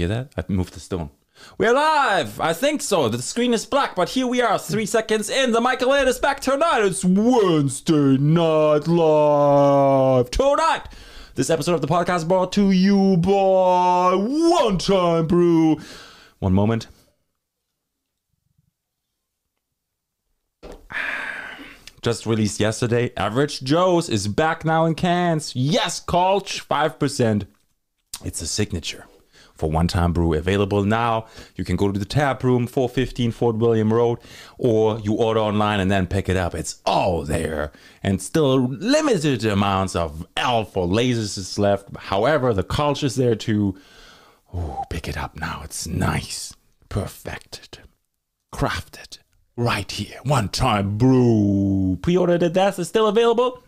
hear that? I moved the stone. We're live! I think so. The screen is black, but here we are, three seconds in. The Michael is back tonight. It's Wednesday Night Live. Tonight! This episode of the podcast brought to you by One Time Brew. One moment. Just released yesterday. Average Joe's is back now in cans. Yes, Kölsch, 5%. It's a signature for one time brew available now. You can go to the tap room, 415 Fort William Road, or you order online and then pick it up. It's all there. And still limited amounts of alpha lasers is left. However, the culture is there too. Oh, pick it up now. It's nice, perfected, crafted right here. One time brew. Pre order the death is still available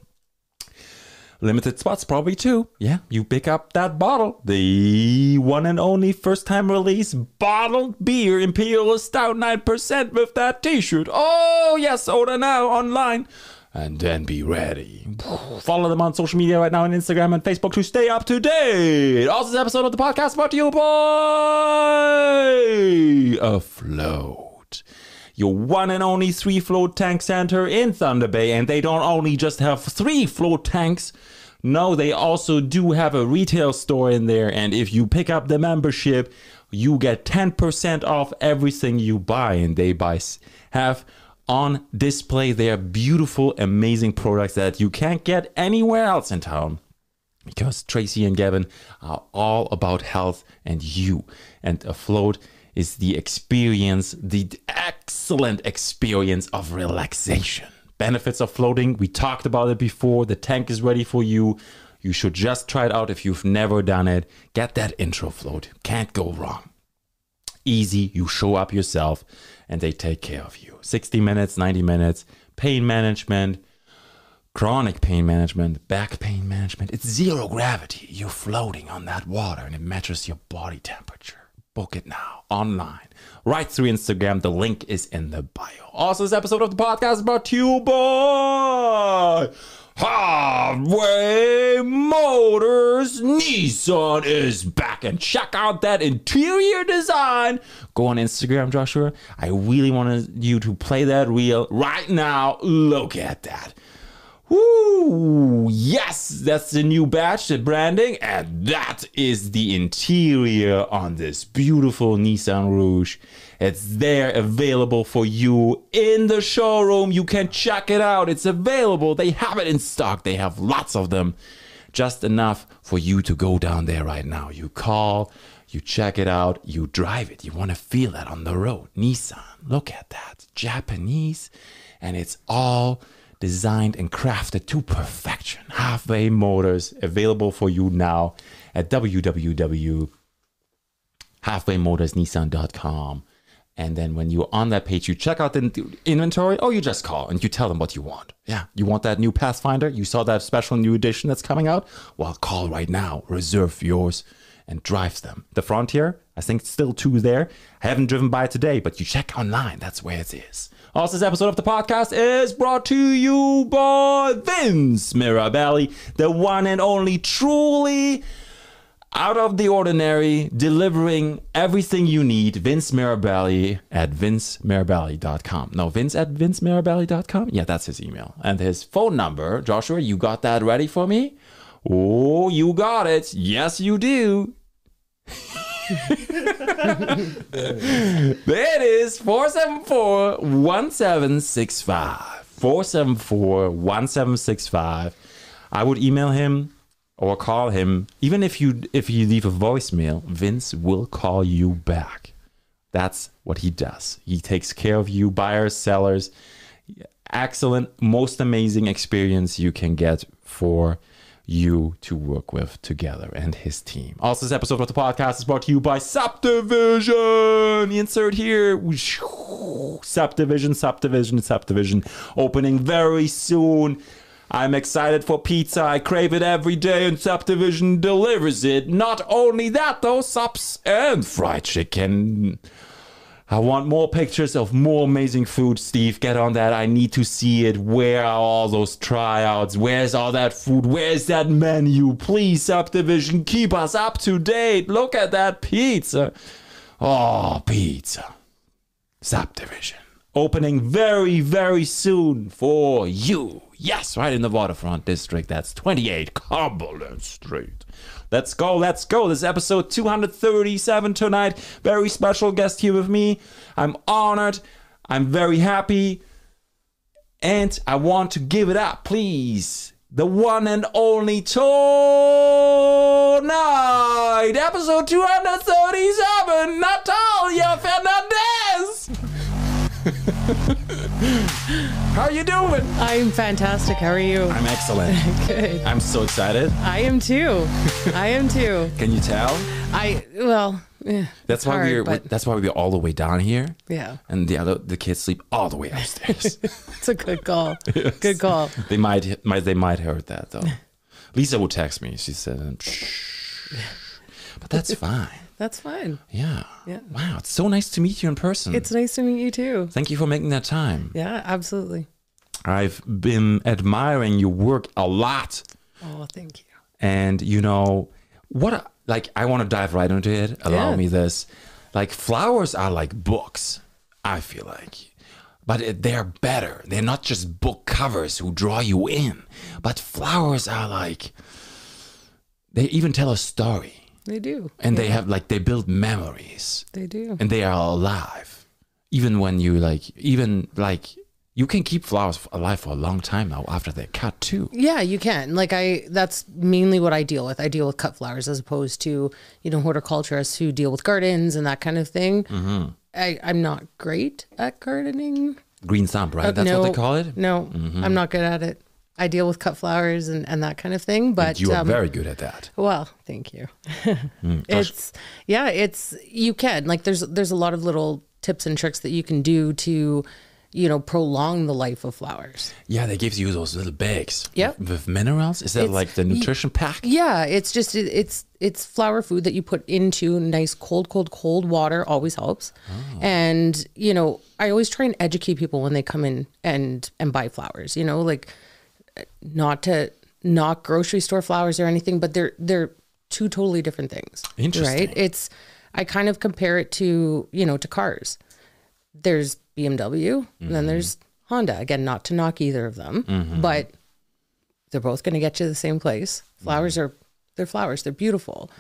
limited spots probably too. Yeah, you pick up that bottle, the one and only first time release bottled beer Imperial Stout 9% with that t-shirt. Oh, yes, order now online. And then be ready. Follow them on social media right now on Instagram and Facebook to stay up to date. Also, this episode of the podcast brought to you by Afloat your one and only three float tank center in Thunder Bay. And they don't only just have three float tanks, no, they also do have a retail store in there. And if you pick up the membership, you get 10% off everything you buy. And they buy, have on display their beautiful, amazing products that you can't get anywhere else in town. Because Tracy and Gavin are all about health and you. And Afloat is the experience, the excellent experience of relaxation benefits of floating. We talked about it before. The tank is ready for you. You should just try it out if you've never done it. Get that intro float. Can't go wrong. Easy. You show up yourself and they take care of you. 60 minutes, 90 minutes, pain management, chronic pain management, back pain management. It's zero gravity. You're floating on that water and it matches your body temperature. Book it now online right through Instagram. The link is in the bio. Also, this episode of the podcast is brought to you by Halfway Motors. Nissan is back and check out that interior design. Go on Instagram, Joshua. I really wanted you to play that reel right now. Look at that. Woo! Yes, that's the new batch, the branding, and that is the interior on this beautiful Nissan Rogue. It's there available for you in the showroom. You can check it out. It's available. They have it in stock. They have lots of them. Just enough for you to go down there right now. You call, you check it out, you drive it. You want to feel that on the road. Nissan, look at that. Japanese, and it's all designed and crafted to perfection. Halfway Motors available for you now at www.halfwaymotorsnissan.com. And then when you're on that page, you check out the inventory, or you just call and you tell them what you want. Yeah, you want that new Pathfinder? You saw that special new edition that's coming out? Well, call right now, reserve yours, and drive them. The Frontier, I think still two there. I haven't driven by today, but you check online, that's where it is. Also, this episode of the podcast is brought to you by Vince Mirabelli, the one and only truly out of the ordinary, delivering everything you need. Vince Mirabelli at vincemirabelli.com. No, Vince at vincemirabelli.com? Yeah, that's his email. And his phone number, Joshua, you got that ready for me? Oh, you got it. Yes, you do. there it is 474 1765. 474 1765. I would email him or call him. Even if you if you leave a voicemail, Vince will call you back. That's what he does. He takes care of you, buyers, sellers. Excellent, most amazing experience you can get for you to work with together and his team. Also, this episode of the podcast is brought to you by Subdivision. The insert here. Subdivision, Subdivision, Subdivision. Opening very soon. I'm excited for pizza. I crave it every day, and Subdivision delivers it. Not only that, though, subs and fried chicken. I want more pictures of more amazing food, Steve. Get on that. I need to see it. Where are all those tryouts? Where's all that food? Where's that menu? Please, Subdivision, keep us up to date. Look at that pizza. Oh, pizza. Subdivision. Opening very, very soon for you. Yes, right in the waterfront district. That's 28 Cumberland Street. Let's go, let's go. This is episode 237 tonight. Very special guest here with me. I'm honored. I'm very happy. And I want to give it up, please. The one and only tonight, episode 237, Natalia Fernandez. How are you doing? I'm fantastic. How are you? I'm excellent. Good. I'm so excited. I am too. I am too. Can you tell? I well. eh, That's why hard, we're but that's why we're all the way down here, yeah, and the other the kids sleep all the way upstairs. it's a good call. Good call. they might might they might heard that though. Lisa would text me. She said, Shh. "But that's fine." That's fine. Yeah. Yeah. Wow, it's so nice to meet you in person. It's nice to meet you too. Thank you for making that time. Yeah, absolutely. I've been admiring your work a lot. Oh, thank you. And you know what? Like, I want to dive right into it. Allow Yeah. me this. Like, flowers are like books. I feel like, but they're better. They're not just book covers who draw you in, but flowers are like they even tell a story, They do. and they have like they build memories, They do. and they are alive. Even when you like, even like. You can keep flowers alive for a long time now after they're cut too. Yeah, you can. Like I, that's mainly what I deal with. I deal with cut flowers as opposed to you know horticulturists who deal with gardens and that kind of thing. Mm-hmm. I, I'm not great at gardening. Green thumb, right? That's Uh, no, what they call it. No, I'm not good at it. I deal with cut flowers and, and that kind of thing. But You are um, very good at that. well, thank you. Mm, it's yeah, it's you can like there's there's a lot of little tips and tricks that you can do to you know prolong the life of flowers. Yeah, they give you those little bags. Yep. With, with minerals. Is that It's- like the nutrition pack? Yeah, it's just it, it's it's flower food that you put into nice cold cold cold water always helps. Oh. And you know, I always try and educate people when they come in and and buy flowers, you know, like not to knock grocery store flowers or anything, but they're they're two totally different things. Interesting. Right? It's I kind of compare it to, you know, to cars. There's BMW and Mm-hmm. then there's Honda. Again, not to knock either of them, but they're both going to get you to the same place. Flowers are they're flowers. They're beautiful.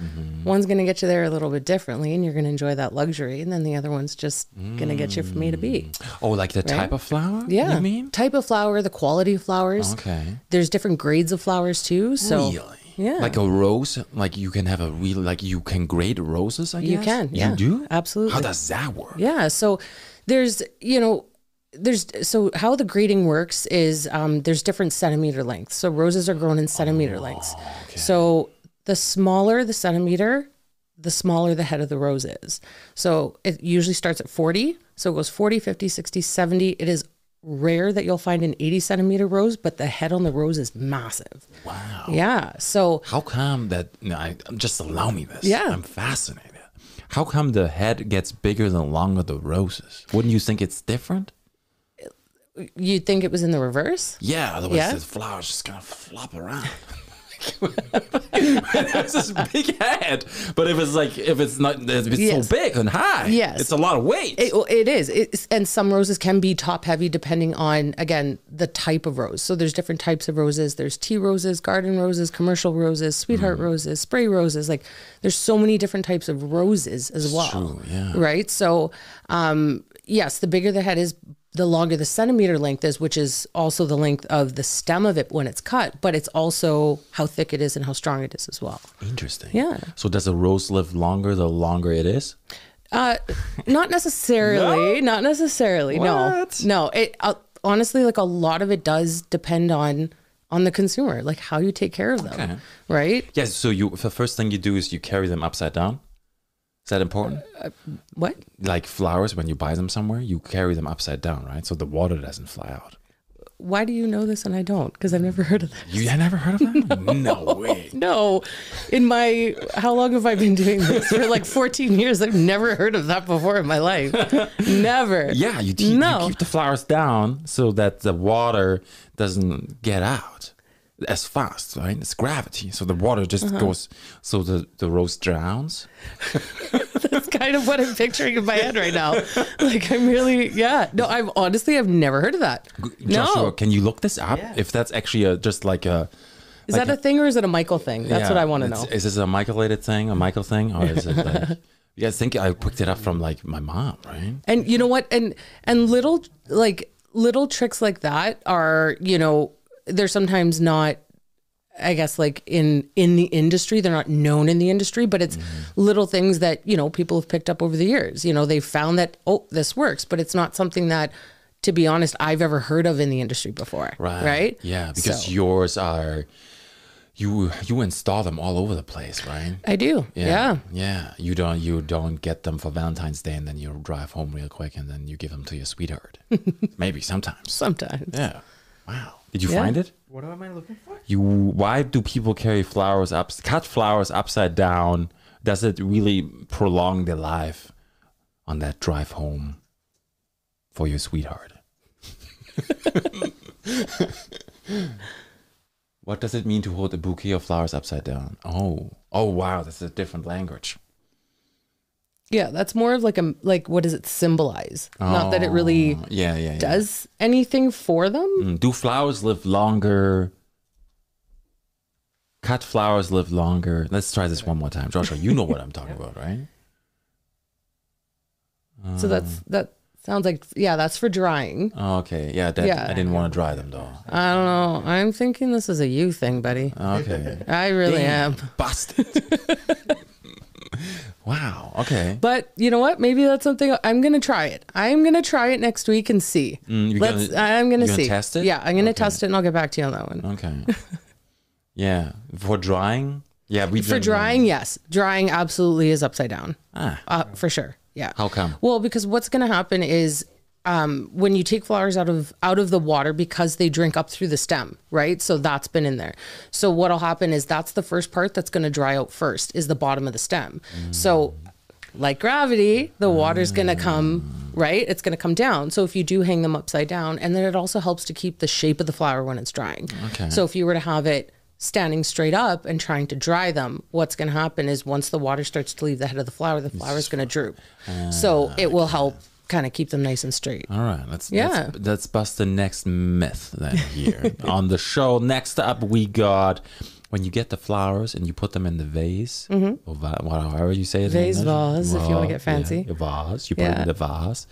One's going to get you there a little bit differently, and you're going to enjoy that luxury, and then the other one's just going to get you from A to B. Oh, like the type of flower? Yeah, You mean? type of flower, the quality of flowers. Okay. There's different grades of flowers too. So really? yeah. Like a rose? Like you can have a real, like you can grade roses, I guess? You can, yeah. You do? Absolutely. How does that work? Yeah. So there's, you know, there's so how the grading works is um, there's different centimeter lengths. So roses are grown in centimeter lengths. Okay. So the smaller the centimeter, the smaller the head of the rose is. So it usually starts at 40. So it goes 40, 50, 60, 70. It is rare that you'll find an 80 centimeter rose, but the head on the rose is massive. Wow. Yeah. So How come that, no, I, just allow me this. Yeah. I'm fascinated. How come the head gets bigger the longer the roses? Wouldn't you think it's different? you'd think it was in the reverse? Yeah, otherwise Yeah. the flowers just gonna flop around. it's this big head, but if it's like if it's not, if it's Yes. so big and high, Yes. it's a lot of weight. It, it is. It's, and some roses can be top heavy depending on, again, the type of rose. So there's different types of roses. There's tea roses, garden roses, commercial roses, sweetheart Mm. roses, spray roses. Like there's so many different types of roses as well. true, yeah. Right. So, um, yes, the bigger the head is, the longer the centimeter length is, which is also the length of the stem of it when it's cut, but it's also how thick it is and how strong it is as well. Interesting. Yeah. So does a rose live longer the longer it is? Uh, not necessarily. Not necessarily. What? No, no. It uh, honestly, like a lot of it does depend on on the consumer, like how you take care of them, Okay. right? Yes. So you the first thing you do is you carry them upside down. Is that important? Uh, uh, what? Like flowers, when you buy them somewhere, you carry them upside down, right? So the water doesn't fly out. why do you know this and I don't? Because I've never heard of that. You had never heard of that? no way. No, in my how long have I been doing this? For like 14 years, I've never heard of that before in my life. Never. Yeah, you, keep- No. you keep the flowers down so that the water doesn't get out as fast, right? It's gravity. So the water just Uh-huh. goes, so the, the rose drowns. That's kind of what I'm picturing in my head right now. Like I'm really, yeah. No, I've honestly, I've never heard of that. Joshua, No, can you look this up? If that's actually a, just like a. is that a thing or is it a Michael thing? That's what I want to know. Is this a Michaelated thing, a Michael thing? Or is it like. Yeah, I think I picked it up from like my mom, right? And you know what? And and little like little tricks like that are, you know, they're sometimes not I guess like in in the industry, they're not known in the industry, but it's mm-hmm. little things that, you know, people have picked up over the years. You know, they've found that oh, this works, but it's not something that to be honest, I've ever heard of in the industry before. Right. Right? Yeah, because So, yours are. You you install them all over the place, right? I do. Yeah. Yeah. You don't you don't get them for Valentine's Day and then you drive home real quick and then you give them to your sweetheart. Maybe sometimes. Sometimes. Yeah. Wow. Did you Yeah. find it? What am I looking for? You why do people carry flowers up cut flowers upside down? Does it really prolong their life on that drive home for your sweetheart? what does it mean to hold a bouquet of flowers upside down? Oh, oh wow, this is a different language. Yeah, that's more of like a like what does it symbolize? Not that it really Oh, yeah, yeah, yeah. does anything for them. Mm, Do flowers live longer? Cut flowers live longer. Let's try this one more time. Joshua, you know what I'm talking about, right? So that's that sounds like yeah, that's for drying. Oh, okay. Yeah, that, Yeah. I didn't want to dry them though. I don't know. I'm thinking this is a you thing, buddy. Okay. I really am. Busted. wow. Okay. But you know what? Maybe that's something I'm gonna try it. I'm gonna try it next week and see. Mm, Let's. gonna- I'm gonna see. test it? Yeah, I'm gonna Okay. test it and I'll get back to you on that one. Okay. yeah. For drying? Yeah, we For drying, yes, drying absolutely is upside down. Ah. Uh, for sure. Yeah. How come? Well, because what's going to happen is um, when you take flowers out of out of the water because they drink up through the stem, right? So that's been in there. So what'll happen is that's the first part that's going to dry out first is the bottom of the stem. So like gravity, the water's going to come right. It's going to come down. So if you do hang them upside down, and then it also helps to keep the shape of the flower when it's drying. Okay. So if you were to have it standing straight up and trying to dry them, what's going to happen is once the water starts to leave the head of the flower, the flower is going to droop. so it will help kind of keep them nice and straight. All right, let's Yeah. let's, let's bust the next myth then here on the show. Next up, we got when you get the flowers and you put them in the vase or va- whatever you say it. Mm-hmm. Vase, vase, if you wanna get fancy. Yeah, a vase. You put it in the vase.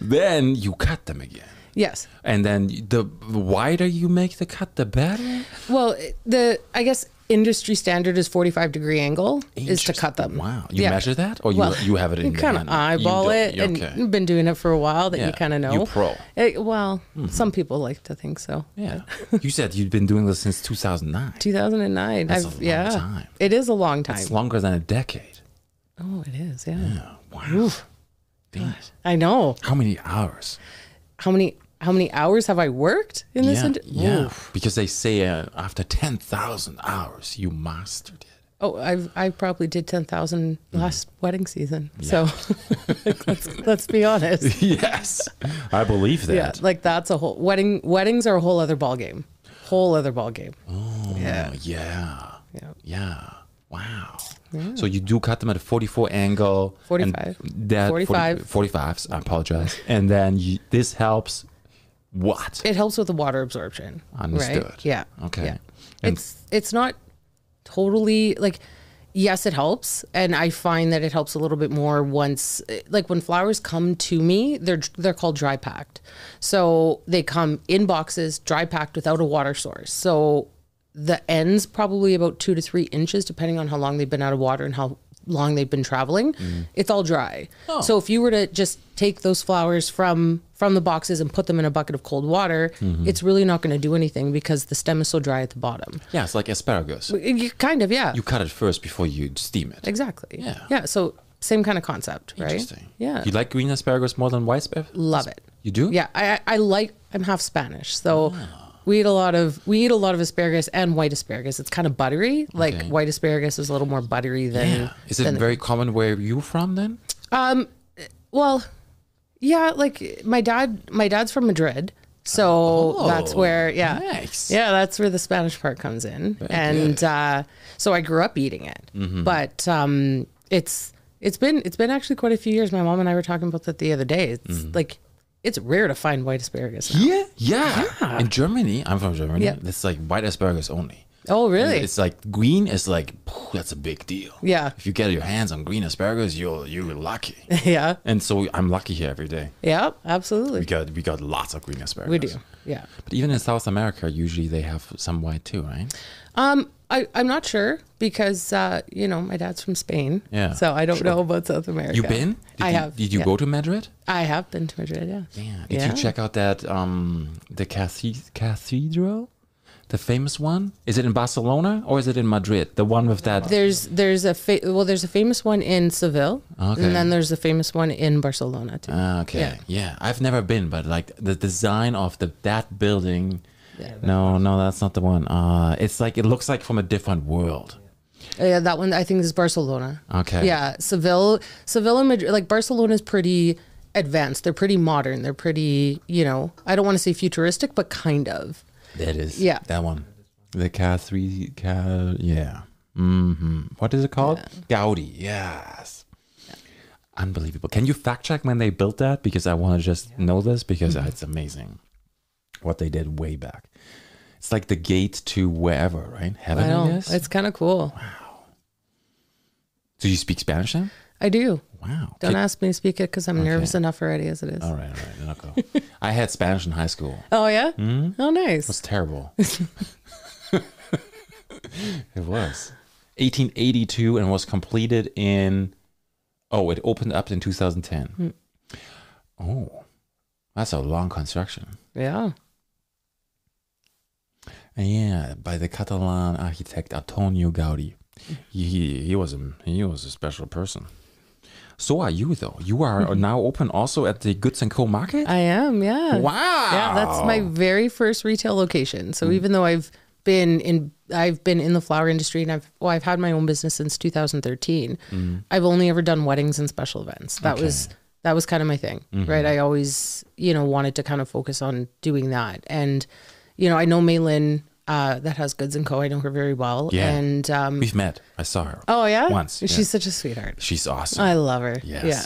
then you cut them again, Yes. and then the wider you make the cut, the better. Well, the I guess industry standard is 45 degree angle is to cut them. Wow, you Yeah. measure that, or you Well, you have it in you your kind of? You eyeball don't- it, and okay. you've been doing it for a while that Yeah, you kind of know. you pro. Mm-hmm. Eh, well, some people like to think so. Yeah, you said you've been doing this since 2009. 2009. That's a I've, long yeah, time. it is a long time. It's longer than a decade. oh, it is. Yeah. Yeah, wow. Damn. I know. How many hours? How many how many hours have I worked in this? yeah, ind- yeah. Oof. Because they say uh, after 10,000 hours, you mastered it. Oh, I've I probably did 10,000 last wedding season. So let's let's be honest. yes, I believe that. Yeah, like that's a whole wedding. Weddings are a whole other ball game. Whole other ball game. Oh, Yeah. yeah. Yeah. Yeah. Wow. So you do cut them at a 44 angle. and 45. That 45. 45s, I apologize. and then you, this helps what? It helps with the water absorption. Understood. Right? Yeah. Okay. Yeah. It's it's not totally like yes it helps and i find that it helps a little bit more once like when flowers come to me they're they're called dry packed so they come in boxes dry packed without a water source so the ends probably about two to three inches depending on how long they've been out of water and how long they've been traveling it's all dry so if you were to just take those flowers from from the boxes and put them in a bucket of cold water it's really not going to do anything because the stem is so dry at the bottom Yeah, it's like asparagus. you, kind of yeah You cut it first before you steam it. exactly Yeah. yeah so same kind of concept right Interesting. yeah You like green asparagus more than white asparagus? love it You do? Yeah, I I like. I'm half Spanish, so Ah. We eat a lot of we eat a lot of asparagus and white asparagus. It's kind of buttery. Like Okay. white asparagus is a little more buttery than. Yeah. Is it than- very common where you from then? Um, Well, yeah, like my dad. My dad's from Madrid, so that's where. Yeah, Oh, nice. yeah, that's where the Spanish part comes in, and uh, so I grew up eating it. Mm-hmm. But um, it's it's been it's been actually quite a few years. My mom and I were talking about that the other day. It's Mm-hmm. like it's rare to find white asparagus. Now. Yeah. Yeah. In Germany, I'm from Germany. Yeah. It's like white asparagus only. Oh, really? It's like green is like phew, that's a big deal. Yeah. If you get your hands on green asparagus, you're you're lucky. yeah, and so I'm lucky here every day. yeah, absolutely. We got we got lots of green asparagus. We do. Yeah. But even in South America, usually they have some white too, right? Um, I, I'm not sure because uh, you know my dad's from Spain. Yeah, So I don't know about South America. You been? Did I you, have. Did you yeah. go to Madrid? I have been to Madrid. Yeah. Yeah. Did Yeah. you check out that um the cathe- cathedral, the famous one? Is it in Barcelona or is it in Madrid? The one with that. There's there's a fa- well there's a famous one in Seville, Okay. and then there's a famous one in Barcelona too. Ah, okay. Yeah. Yeah. I've never been, but like the design of the that building. No, no, that's not the one. Uh, it's like it looks like from a different world. Uh, yeah, that one I think is Barcelona. Okay. Yeah, Seville, Seville and Madrid. Like Barcelona is pretty advanced. They're pretty modern. They're pretty, you know, I don't want to say futuristic, but kind of. That is. Yeah. That one. The Ca three Ca yeah. Mm -hmm. What is it called? Gaudi. Yes. Unbelievable. Can you fact check when they built that? Because I want to just know this because Mm-hmm. it's amazing what they did way back. It's like the gate to wherever, right? Heaven, I I, guess. it's kind of cool. Wow. Do you speak Spanish then? I do. Wow. Don't Can- ask me to speak it because I'm nervous enough already as it is. all right, all right. then I'll go. I had Spanish in high school. Oh yeah. Hmm? Oh nice. was terrible. it was 1882 and was completed in. Oh, it opened up in 2010. Oh, that's a long construction. Yeah. Yeah, by the Catalan architect Antonio Gaudi. He he was a he was a special person. So are you though? You are mm-hmm. now open also at the Goods and Co Market. I am. Yeah. wow. Yeah, that's my very first retail location. So mm. even though I've been in I've been in the flower industry and I've well I've had my own business since 2013. Mm. I've only ever done weddings and special events. That was that was kind of my thing, Mm-hmm. right? I always, you know, wanted to kind of focus on doing that. And you know, I know Maylin uh, that has Goods and Co. I know her very well. Yeah. And um We've met. I saw her. oh yeah? Once, She's yeah. such a sweetheart. She's awesome. I love her. Yes. Yeah.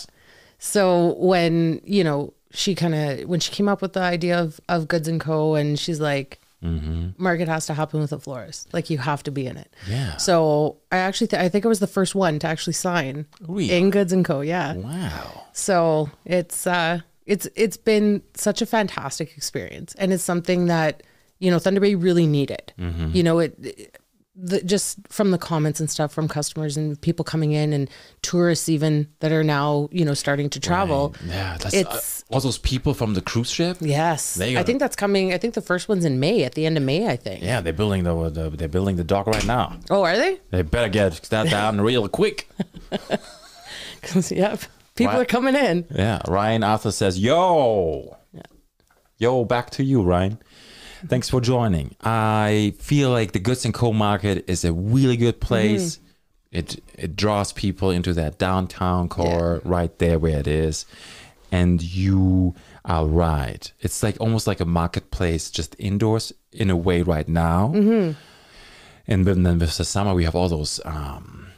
So when, you know, she kind of, when she came up with the idea of, of Goods and Co. and she's like, Mm-hmm. market has to happen with a florist. Like you have to be in it. Yeah. So I actually, th- I think I was the first one to actually sign Really? in Goods and Co. Yeah. wow. So it's, uh, it's, it's been such a fantastic experience. And it's something that, you know, Thunder Bay really needed. Mm-hmm. You know, it, it- the, just from the comments and stuff from customers and people coming in and tourists even that are now, you know, starting to travel. Yeah, that's It's- uh, all those people from the cruise ship. Yes. They I gotta- think that's coming. I think the first one's in May, at the end of May, I think. Yeah, they're building the, the they're building the dock right now. Oh, are they? They better get that down real quick. yep. People Right. are coming in. Yeah, Ryan Arthur says, "Yo, yo, back to you, Ryan. Thanks for joining. I feel like the Goods and Co market is a really good place. It it draws people into that downtown core right there where it is, and you are right. It's like almost like a marketplace, just indoors in a way right now. And then, then with the summer, we have all those." Um,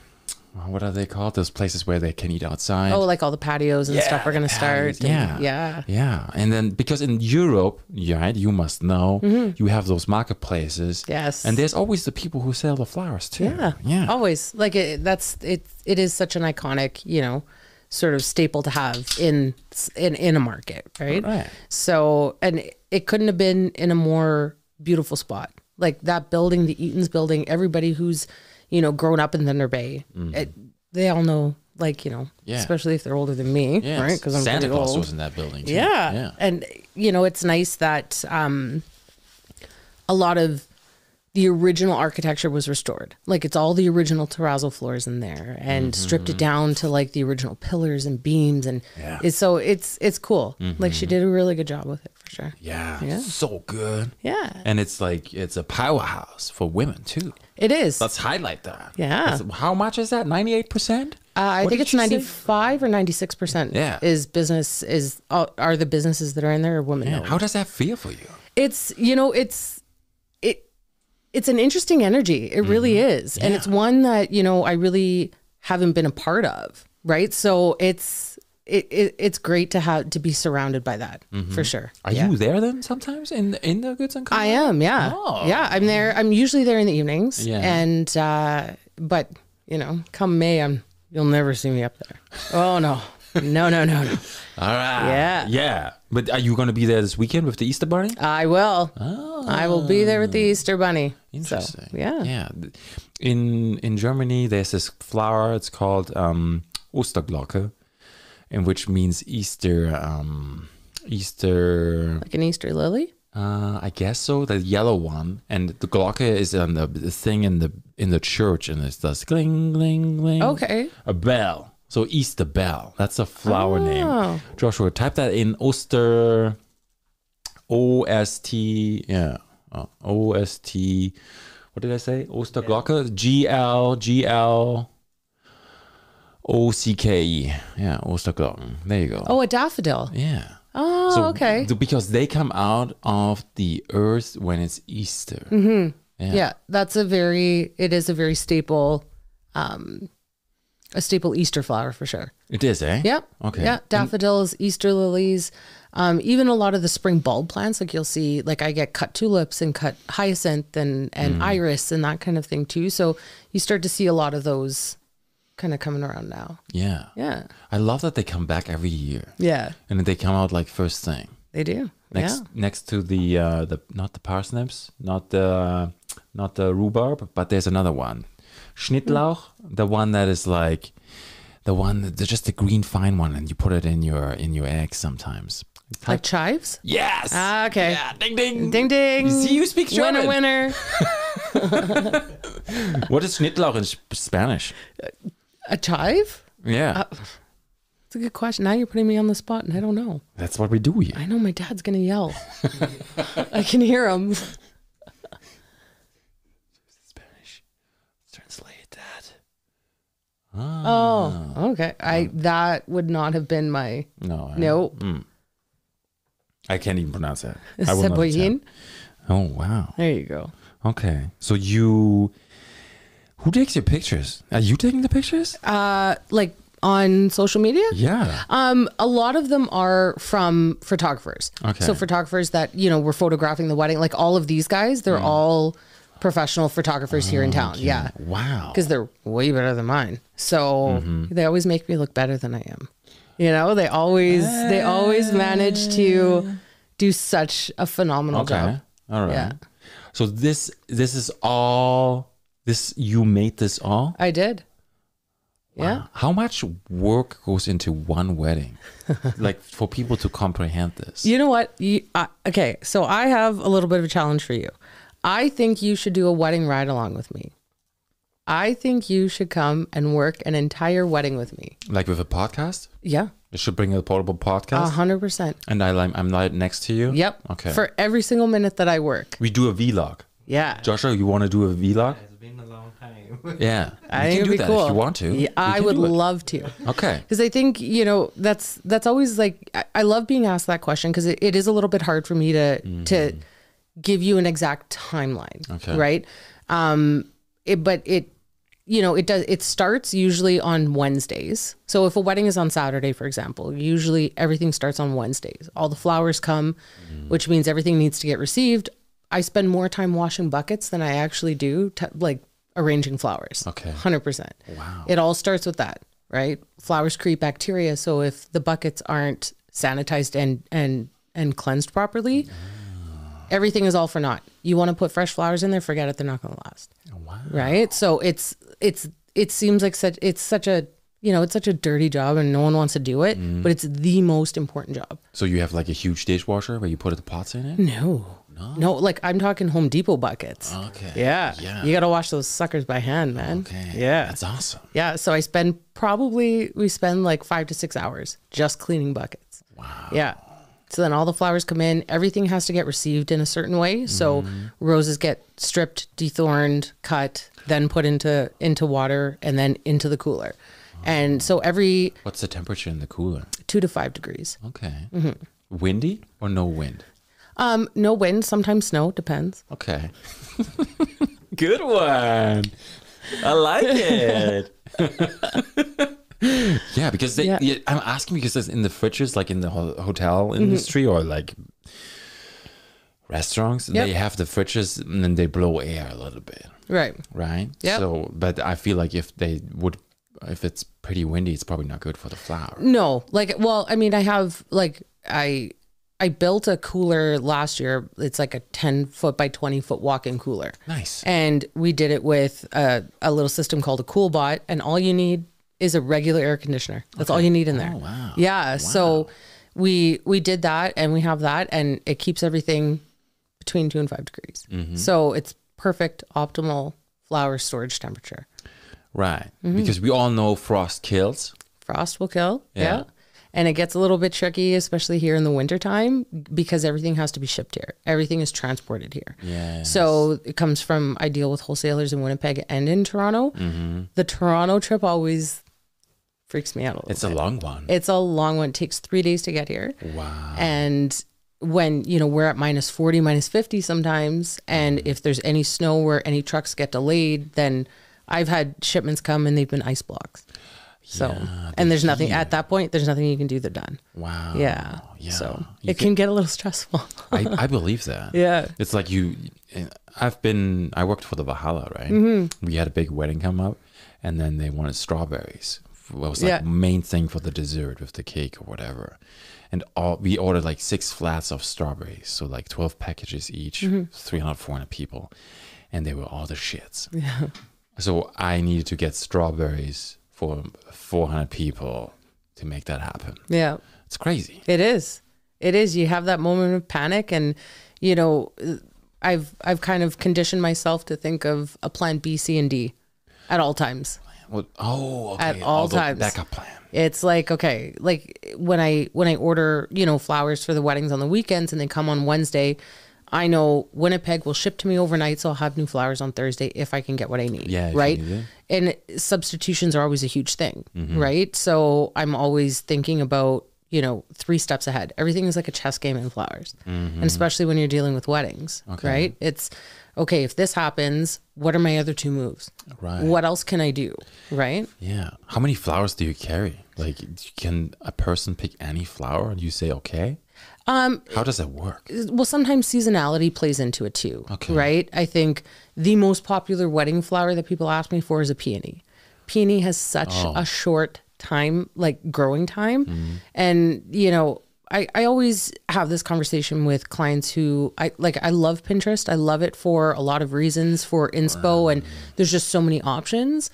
what are they called? Those places where they can eat outside. Oh, like all the patios and stuff are going to start. Yeah. and- yeah. Yeah. And then because in Europe, right, you must know, you have those marketplaces. Mm-hmm. Yes. And there's always the people who sell the flowers too. Yeah. Yeah. Always. Like it, that's, it, it is such an iconic, you know, sort of staple to have in, in, in a market. Right. Right. So, and it couldn't have been in a more beautiful spot. Like that building, the Eaton's building, everybody who's, you know, grown up in Thunder Bay, mm-hmm. it, they all know, like, you know. Yeah. especially if they're older than me, Yeah. right? Because I'm Santa Claus old. was in that building too. Yeah. Yeah. And, you know, it's nice that um, a lot of the original architecture was restored. Like it's all the original terrazzo floors in there and stripped it mm-hmm. down to like the original pillars and beams and Yeah. it's so it's it's cool. Like she mm-hmm. did a really good job with it for sure. Yeah, Yeah. so good. Yeah. And it's like it's a powerhouse for women too. It is. Let's highlight that. Yeah. That's- how much is that? Ninety eight percent. Uh, I think it's ninety five or ninety six percent. Yeah. is business is uh, are the businesses that are in there women owned. How does that feel for you? It's you know it's it it's an interesting energy. It really Mm-hmm. is, and it's one that you know I really haven't been a part of. Right, so it's it, it it's great to have to be surrounded by that for sure. Mm-hmm. Are you there then sometimes in in the goods and I am, yeah, Oh. yeah. I'm there. I'm usually there in the evenings, Yeah. and uh, but you know, come May, I'm you'll never see me up there. Oh no, no, no, no, no. All right. Yeah. Yeah. But are you going to be there this weekend with the Easter Bunny? I will. Oh. I will be there with the Easter Bunny. Interesting. So, yeah. Yeah. In in Germany, there's this flower. It's called um, Osterglocke, and which means Easter. Um, Easter. Like an Easter lily. Uh, I guess so. The yellow one, and the glocke is on the, the thing in the in the church, and it does gling gling gling. Okay. A bell. So Easter bell. That's a flower Oh. name. Joshua, type that in Oster. O S T. Yeah. Uh, O S T. What did I say? Oster Osterglocke. G L G L. O C K E. Yeah, Osterglocken. There you go. Oh, a daffodil. Yeah. Oh, So okay. because they come out of the earth when it's Easter. Mm-hmm. Yeah. yeah. that's a very. It is a very staple, um, a staple Easter flower for sure. It is, eh? Yep. Okay. Yeah, daffodils, Easter lilies, um, even a lot of the spring bulb plants. Like you'll see, like I get cut tulips and cut hyacinth and Mm. and iris and that kind of thing too. So you start to see a lot of those kind of coming around now. Yeah. Yeah. I love that they come back every year. Yeah. And they come out like first thing. They do. Next next to the uh the not the parsnips, not the not the rhubarb, but there's another one. Schnittlauch, the one that is like the one that, just the green fine one and you put it in your in your eggs sometimes. Yeah. Like chives. Yes. Ah, okay. Yeah, ding ding. Ding ding. You see, you speak German. Winner, winner. What is Schnittlauch in Spanish? A chive? Yeah. Uh, it's a good question. Now you're putting me on the spot, and I don't know. That's what we do here. I know my dad's gonna yell. I can hear him. Spanish. Translate that. Oh, ah. okay. I ah. that would not have been my No. I, no. Mm. I can't even pronounce that. I will not attempt. Oh wow. There you go. Okay. So you who takes your pictures? Are you taking the pictures? Uh, like on social media. Yeah. Um, a lot of them are from photographers. Okay. So photographers that you know were photographing the wedding, like all of these guys, they're all professional photographers here in town. Yeah, Wow. because they're way better than mine. So they always make me look better than I am. You know, they always they always manage to do such a phenomenal Okay. job. All right. Yeah. So this this is all this you made this all? I did. Yeah. How much work goes into one wedding? like for people to comprehend this. You know what? You, uh, okay, so I have a little bit of a challenge for you. I think you should do a wedding ride along with me. I think you should come and work an entire wedding with me. Like with a podcast? Yeah, You should bring a portable a podcast. hundred percent. And I, I'm I'm right next to you. Yep. Okay. For every single minute that I work. we do a vlog. Yeah. Joshua, you want to do a vlog? It's been a long time. Yeah. I we think can do that cool if you want to. Yeah, I would love to. Okay. Because I think you know that's that's always like I, I love being asked that question because it, it is a little bit hard for me to to give you an exact timeline, Mm-hmm. Okay. right? Um, it, but it you know it does it starts usually on Wednesdays. So if a wedding is on Saturday, for example, usually everything starts on Wednesdays. All the flowers come, Mm. which means everything needs to get received. I spend more time washing buckets than I actually do to, like arranging flowers. Okay. hundred percent. Wow. It all starts with that, right? Flowers create bacteria, so if the buckets aren't sanitized and and and cleansed properly, ah. everything is all for naught. You want to put fresh flowers in there, forget it, they're not going to last, Wow. right? So it's it's it seems like such it's such a you know it's such a dirty job and no one wants to do it, mm-hmm. but it's the most important job. So you have like a huge dishwasher where you put the pots in it? No, No, like I'm talking Home Depot buckets. Okay. Yeah. Yeah. You got to wash those suckers by hand, man. Okay. Yeah. That's awesome. Yeah. So I spend probably, we spend like five to six hours just cleaning buckets. Wow. Yeah. So then all the flowers come in. Everything has to get received in a certain way. So Mm-hmm. roses get stripped, dethorned, cut, then put into into water, and then into the cooler. And so every What's the temperature in the cooler? two to five degrees. Okay. Mm-hmm. Windy or no wind? Um, no wind, sometimes snow, depends. Okay. Good one. I like it. yeah, because they, Yeah. yeah, I'm asking because it's in the fridges, like in the ho- hotel Mm-hmm. industry or like restaurants, Yep. they have the fridges and then they blow air a little bit, Right. right? Yeah. So, but I feel like if they would, if it's pretty windy, it's probably not good for the flower. No, like, well, I mean, I have like I I built a cooler last year. It's like a ten foot by twenty foot walk-in cooler, Nice. and we did it with a, a little system called a CoolBot, and all you need is a regular air conditioner. That's all you need in there. Oh, wow. Yeah. So we we did that, and we have that, and it keeps everything between two and five degrees. Mm-hmm. So it's perfect, optimal flower storage temperature. Right. Mm-hmm. Because we all know frost kills. frost will kill. Yeah. Yeah. And it gets a little bit tricky, especially here in the wintertime, because everything has to be shipped here. Everything is transported here. Yes. So it comes from, I deal with wholesalers in Winnipeg and in Toronto. Mm-hmm. The Toronto trip always freaks me out a little It's a long one. It's a long one. It takes three days to get here. wow. And when, you know, we're at minus 40, minus 50 sometimes. And Mm-hmm. if there's any snow where any trucks get delayed, then I've had shipments come and they've been ice blocks. So, and there's nothing at that point, there's nothing you can do. They're done. Wow. Yeah. Yeah. So You it can get a little stressful. I, I believe that. Yeah. It's like you, I've been, I worked for the Valhalla, right? Mm-hmm. We had a big wedding come up and then they wanted strawberries. It was like Yeah. main thing for the dessert with the cake or whatever. And all we ordered like six flats of strawberries. So like 12 packages each, Mm-hmm. 300, 400 people. And they were all the shits. Yeah. So I needed to get strawberries for 400 people to make that happen. yeah. It's crazy. It is. It is. You have that moment of panic and you know, I've I've kind of conditioned myself to think of a plan B, C, and D at all times. Well, oh, okay. At all the times. Backup plan. It's like okay, like when I when I order you know flowers for the weddings on the weekends and they come on Wednesday, I know Winnipeg will ship to me overnight, so I'll have new flowers on Thursday if I can get what I need. Yeah, right. need And substitutions are always a huge thing, Mm-hmm. right? So I'm always thinking about you know three steps ahead. Everything is like a chess game in flowers, Mm-hmm. and especially when you're dealing with weddings, right? It's okay if this happens. What are my other two moves? Right. What else can I do? Right. Yeah. How many flowers do you carry? Like, can a person pick any flower and you say okay? Um, How does that work? well sometimes seasonality plays into it too Okay. right i think the most popular wedding flower that people ask me for is a peony peony has such Oh. a short time like growing time Mm-hmm. and you know I, I always have this conversation with clients who I like I love Pinterest. I love it for a lot of reasons for inspo and there's just so many options.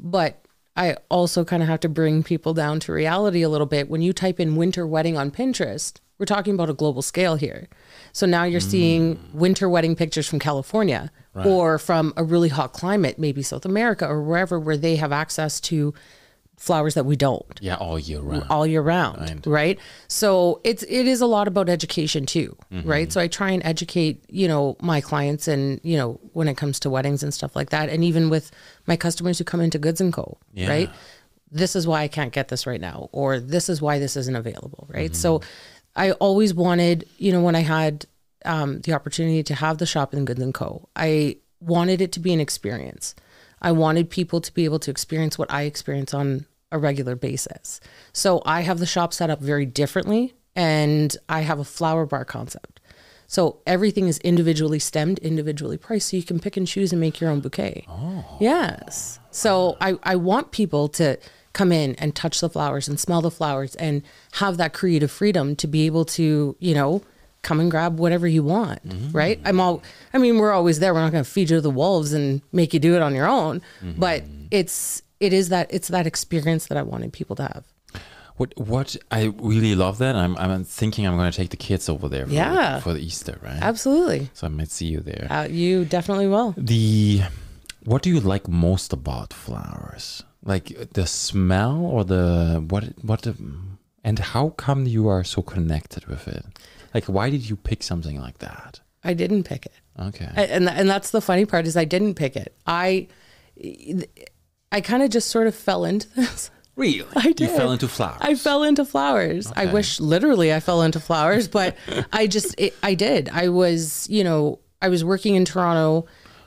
But I also kind of have to bring people down to reality a little bit. When you type in winter wedding on Pinterest, we're talking about a global scale here. So now you're mm. seeing winter wedding pictures from California or from a really hot climate, maybe South America or wherever where they have access to flowers that we don't Yeah, all year round. all year round, right? So it's it is a lot about education too, mm-hmm. right? So I try and educate, you know, my clients and, you know, when it comes to weddings and stuff like that and even with my customers who come into Goods and Co, Yeah. right? This is why I can't get this right now or this is why this isn't available, right? Mm-hmm. So I always wanted, you know, when I had um, the opportunity to have the shop in Goods and Co, I wanted it to be an experience. I wanted people to be able to experience what I experience on a regular basis. So I have the shop set up very differently and I have a flower bar concept. So everything is individually stemmed, individually priced, so you can pick and choose and make your own bouquet. Oh. Yes. So I, I want people to come in and touch the flowers and smell the flowers and have that creative freedom to be able to, you know, come and grab whatever you want. Right. I'm all I mean, we're always there. We're not gonna feed you to the wolves and make you do it on your own. But it's it is that it's that experience that I wanted people to have. What what I really love that. I'm I'm thinking I'm going to take the kids over there for, Yeah. for the Easter, right? Absolutely. So I might see you there. Uh, you definitely will. The what do you like most about flowers? Like the smell or the what what the, and how come you are so connected with it? Like why did you pick something like that? I didn't pick it. Okay. And and that's the funny part is I didn't pick it. I I kind of just sort of fell into this. really? I did. You fell into flowers. I fell into flowers. I wish literally I fell into flowers, but I just it, I did. I was, you know, I was working in Toronto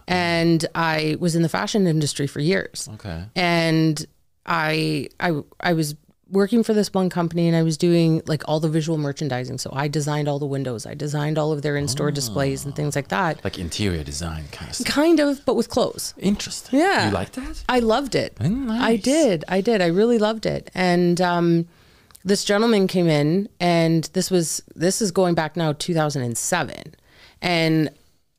and I was in the fashion industry for years. okay. And I I I was working for this one company and I was doing like all the visual merchandising. So I designed all the windows. I designed all of their in-store displays and things like that. Like interior design kind of stuff. Kind of, but with clothes. Interesting. Yeah. You like that? I loved it. Oh, nice. I did. I did. I really loved it. And um, this gentleman came in, and this was this is going back now 2007, and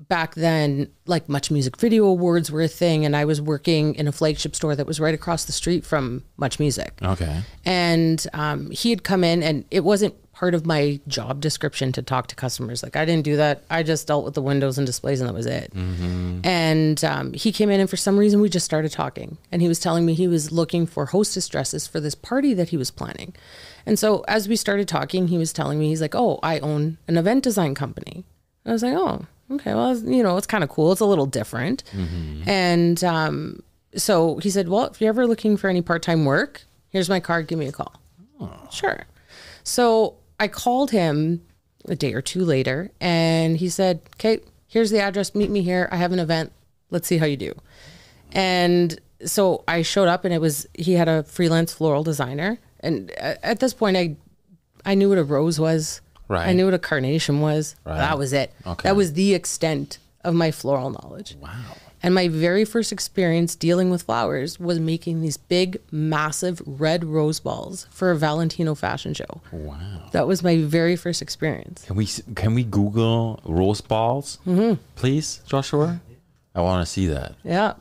back then, like Much Music Video Awards were a thing, and I was working in a flagship store that was right across the street from Much Music. Okay. And um, he had come in, and it wasn't part of my job description to talk to customers. Like I didn't do that. I just dealt with the windows and displays, and that was it. And um, he came in, and for some reason, we just started talking. And he was telling me he was looking for hostess dresses for this party that he was planning. And so as we started talking, he was telling me he's like, "Oh, I own an event design company." I was like, "Oh, okay. Well, you know, it's kind of cool. It's a little different." And um, so he said, "Well, if you're ever looking for any part-time work, here's my card. Give me a call." Sure. So I called him a day or two later and he said, Okay, here's the address. Meet me here. I have an event. Let's see how you do. And so I showed up and it was, he had a freelance floral designer. And at this point, I, I knew what a rose was. Right. I knew what a carnation was. That was it. Okay. That was the extent of my floral knowledge. Wow. And my very first experience dealing with flowers was making these big, massive red rose balls for a Valentino fashion show. Wow. That was my very first experience. Can we can we Google rose balls, Mm-hmm. please, Joshua? I want to see that. Yeah.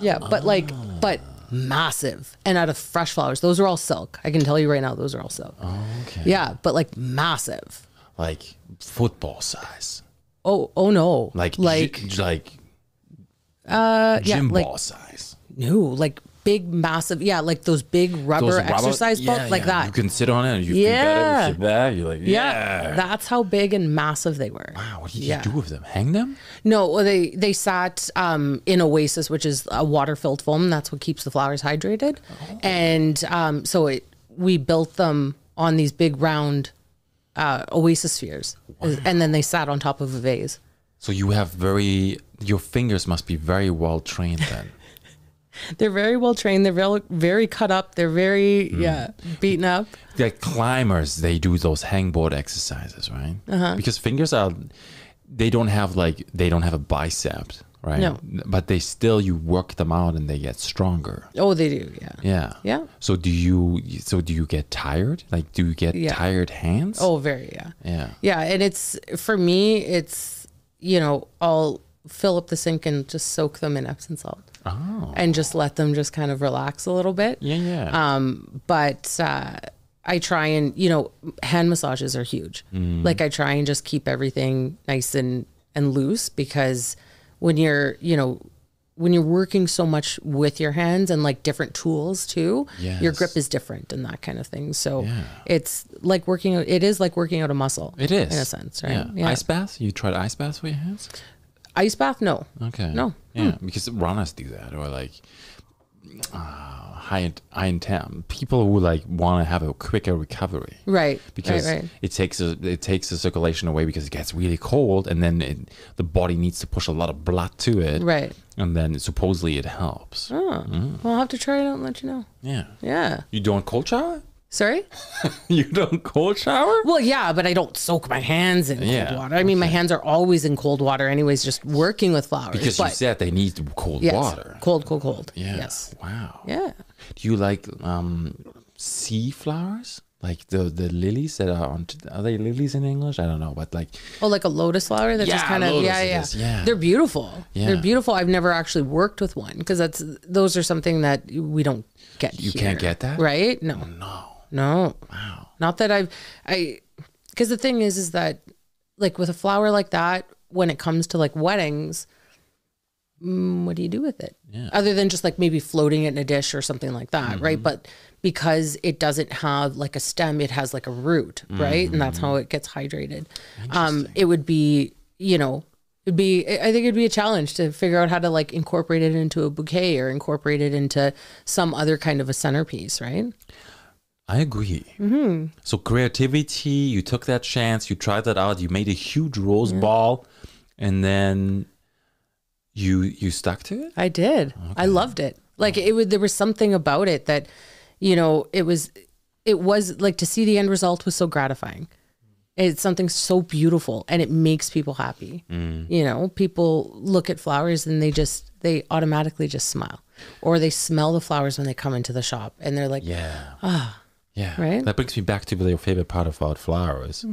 Yeah, but like, but massive and out of fresh flowers. Those are all silk. I can tell you right now, those are all silk. Okay. Yeah, but like massive. Like football size. Oh, oh no. Like like, like uh, yeah, gym like ball size. no, like big, massive. Yeah, like those big rubber Those rubber- exercise balls, yeah, like yeah. that. You can sit on it and you Yeah. feel better with your back. You're like, Yeah, yeah. that's how big and massive they were. wow, what did you do with them? Hang them? No, well, they they sat um, in Oasis, which is a water filled foam. That's what keeps the flowers hydrated, oh. and um, so it we built them on these big round uh, Oasis spheres, and then they sat on top of a vase. So you have very your fingers must be very well trained then. They're very well trained. They're very very cut up. They're very Hmm. yeah beaten up. like climbers, they do those hangboard exercises, right? Uh-huh. Because fingers are they don't have like they don't have a bicep, right? No. But they still you work them out and they get stronger. Oh, they do. Yeah. Yeah. Yeah. So do you so do you get tired? Like do you get Yeah. tired hands? Oh, very yeah. Yeah. Yeah, and it's for me. It's you know I'll fill up the sink and just soak them in Epsom salt. Oh. and just let them just kind of relax a little bit. Yeah, yeah. Um, but uh, I try and you know hand massages are huge. Mm. Like I try and just keep everything nice and and loose because when you're you know when you're working so much with your hands and like different tools too, your grip is different and that kind of thing. So Yeah. it's like working. out- It is like working out a muscle. it is in a sense, right? Yeah. Ice bath? You tried ice bath for your hands? Ice bath? No. Okay. No. Yeah, because runners do that, or like uh, high high intent people who like want to have a quicker recovery. Right. Because right, right. it takes a, it takes the circulation away because it gets really cold, and then it, the body needs to push a lot of blood to it, Right. and then supposedly it helps. Oh, well, I'll have to try it out and let you know. Yeah. Yeah. You don't cold shower? Sorry? you don't cold shower? Well, yeah, but I don't soak my hands in cold water. I mean, my hands are always in cold water, anyways, just working with flowers. Because but you said they need cold water. yes, water. Cold, cold, cold. Yeah. Yes. Wow. Yeah. Do you like um, sea flowers? like the the lilies that are on. Are they lilies in English? I don't know, but like Oh, like a lotus flower that just kind of yeah, yeah yeah. They're beautiful. Yeah. They're beautiful. I've never actually worked with one because that's those are something that we don't get. You here, can't get that? right? No, no. No. Wow. Not that I've I because the thing is is that like with a flower like that when it comes to like weddings mm, what do you do with it Yeah. other than just like maybe floating it in a dish or something like that right Mm-hmm. but because it doesn't have like a stem it has like a root right and that's Mm-hmm. how it gets hydrated um it would be you know it'd be i think it'd be a challenge to figure out how to like incorporate it into a bouquet or incorporate it into some other kind of a centerpiece right I agree. Mm-hmm. So creativity, you took that chance, you tried that out, you made a huge rose ball, and then you you stuck to it. I did. I loved it. Like it would there was something about it that you know, it was it was like to see the end result was so gratifying. It's something so beautiful and it makes people happy. You know, people look at flowers and they just they automatically just smile. Or they smell the flowers when they come into the shop and they're like, Yeah. Ah. Yeah. Right? Mm-hmm. That brings me back to your favorite part about flowers.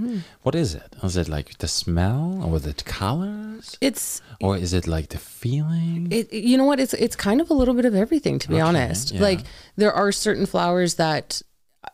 What is it? Is it like the smell or the colors? it's Or is it like the feeling? it, you know what it's it's kind of a little bit of everything to be honest yeah. like there are certain flowers that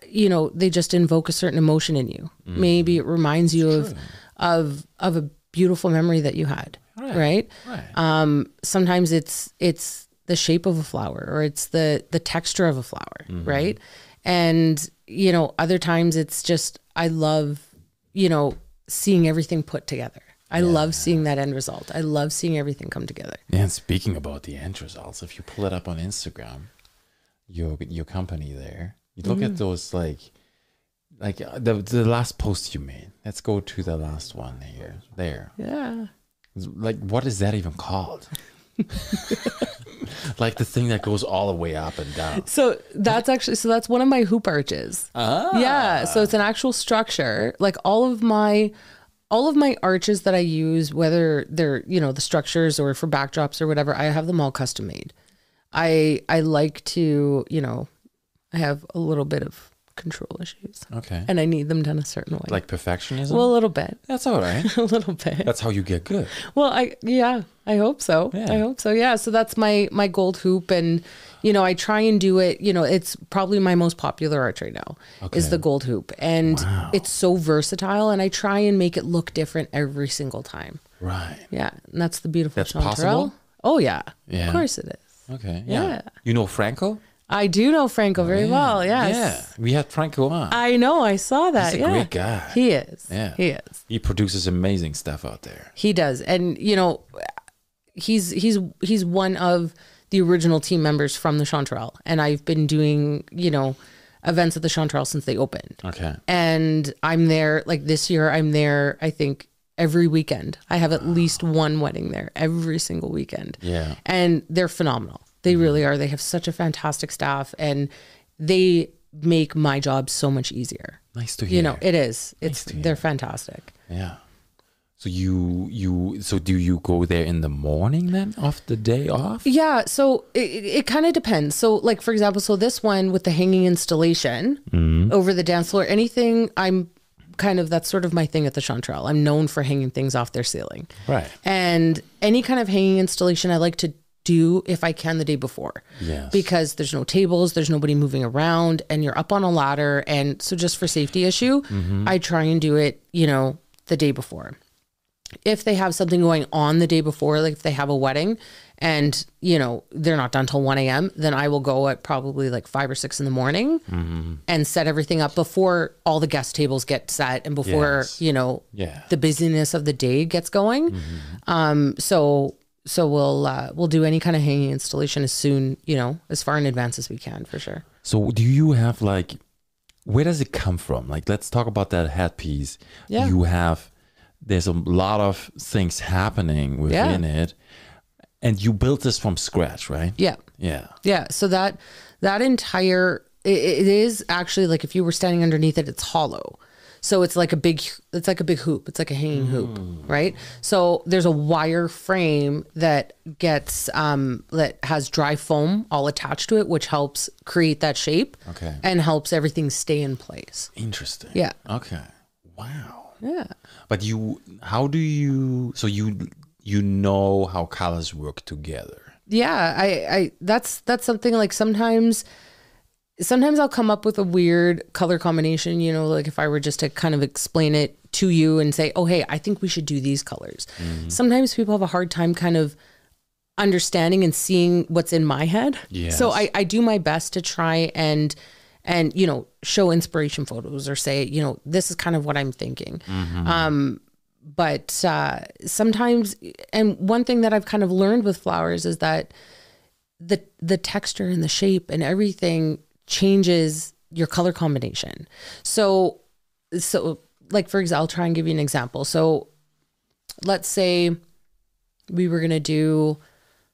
you know they just invoke a certain emotion in you Mm. maybe it reminds you of of of a beautiful memory that you had right, Right. um sometimes it's it's the shape of a flower or it's the the texture of a flower Mm-hmm. right and you know other times it's just i love you know seeing everything put together i love seeing that end result i love seeing everything come together And speaking about the end results, if you pull it up on Instagram, your your company there, you look Mm-hmm. at those like like uh, the the last post you made. Let's go to the last one here. There. yeah Like what is that even called? like the thing that goes all the way up and down. So that's actually so that's one of my hoop arches. Ah. Yeah, so it's an actual structure. Like all of my all of my arches that I use, whether they're you know the structures or for backdrops or whatever, I have them all custom made. I I like to you know I have a little bit of control issues, Okay. and I need them done a certain way. like perfectionism? well, a little bit, that's all right. a little bit. That's how you get good. Well, I yeah, I hope so. Yeah. I hope so. Yeah. So that's my my gold hoop, and you know, I try and do it. You know, it's probably my most popular arch right now is the gold hoop, and it's so versatile, and I try and make it look different every single time. Right. Yeah, and that's the beautiful That's chanterelle. possible? Oh yeah, Yeah. of course it is. Okay. Yeah. You know Franco? I do know Franco very well. Yes. Yeah. We had Franco on. I know. I saw that. He's a yeah. great guy. He is. Yeah. He is. he produces amazing stuff out there. He does, and you know, he's he's he's one of the original team members from the Chanterelle, and I've been doing you know events at the Chanterelle since they opened, Okay. and I'm there like this year. I'm there. I think every weekend. I have at least one wedding there every single weekend. Yeah. and they're phenomenal. They really are. They have such a fantastic staff, and they make my job so much easier. Nice to hear. You know, it is. It's hear. they're fantastic. Yeah. So you you so do you go there in the morning then off the day off? Yeah, so it, it, kind of depends. So, like for example, so this one with the hanging installation mm-hmm. over the dance floor, anything I'm kind of that's sort of my thing at the Chanterelle. I'm known for hanging things off their ceiling, Right. and any kind of hanging installation I like to do if I can the day before. Yes. Because there's no tables, there's nobody moving around, and you're up on a ladder, and so just for safety issue, mm-hmm. I try and do it, you know, the day before if they have something going on the day before, like if they have a wedding and, you know, they're not done till 1 a.m., then I will go at probably like five or six in the morning mm-hmm. and set everything up before all the guest tables get set and before, Yes. you know, Yeah. the busyness of the day gets going. Mm-hmm. Um, so, so we'll, uh, we'll do any kind of hanging installation as soon, you know, as far in advance as we can for sure. So do you have like where does it come from? Like let's talk about that headpiece. Yeah. You have there's a lot of things happening within it. And you built this from scratch, right? Yeah. Yeah. Yeah. So that that entire it, it is actually like if you were standing underneath it, it's hollow. So it's like a big, it's like a big hoop. It's like a hanging hoop, right? So there's a wire frame that gets um, that has dry foam all attached to it, which helps create that shape. Okay. And helps everything stay in place. Interesting. Yeah. Okay. Wow. Yeah. But you, how do you? So you you know how colors work together. yeah i i that's that's something like sometimes sometimes i'll come up with a weird color combination you know like if i were just to kind of explain it to you and say oh hey i think we should do these colors. Sometimes people have a hard time kind of understanding and seeing what's in my head. So i i do my best to try and and you know show inspiration photos or say you know this is kind of what i'm thinking. Um but uh, sometimes and one thing that i've kind of learned with flowers is that the the texture and the shape and everything changes your color combination. So so like for example i'll try and give you an example. So let's say we were to do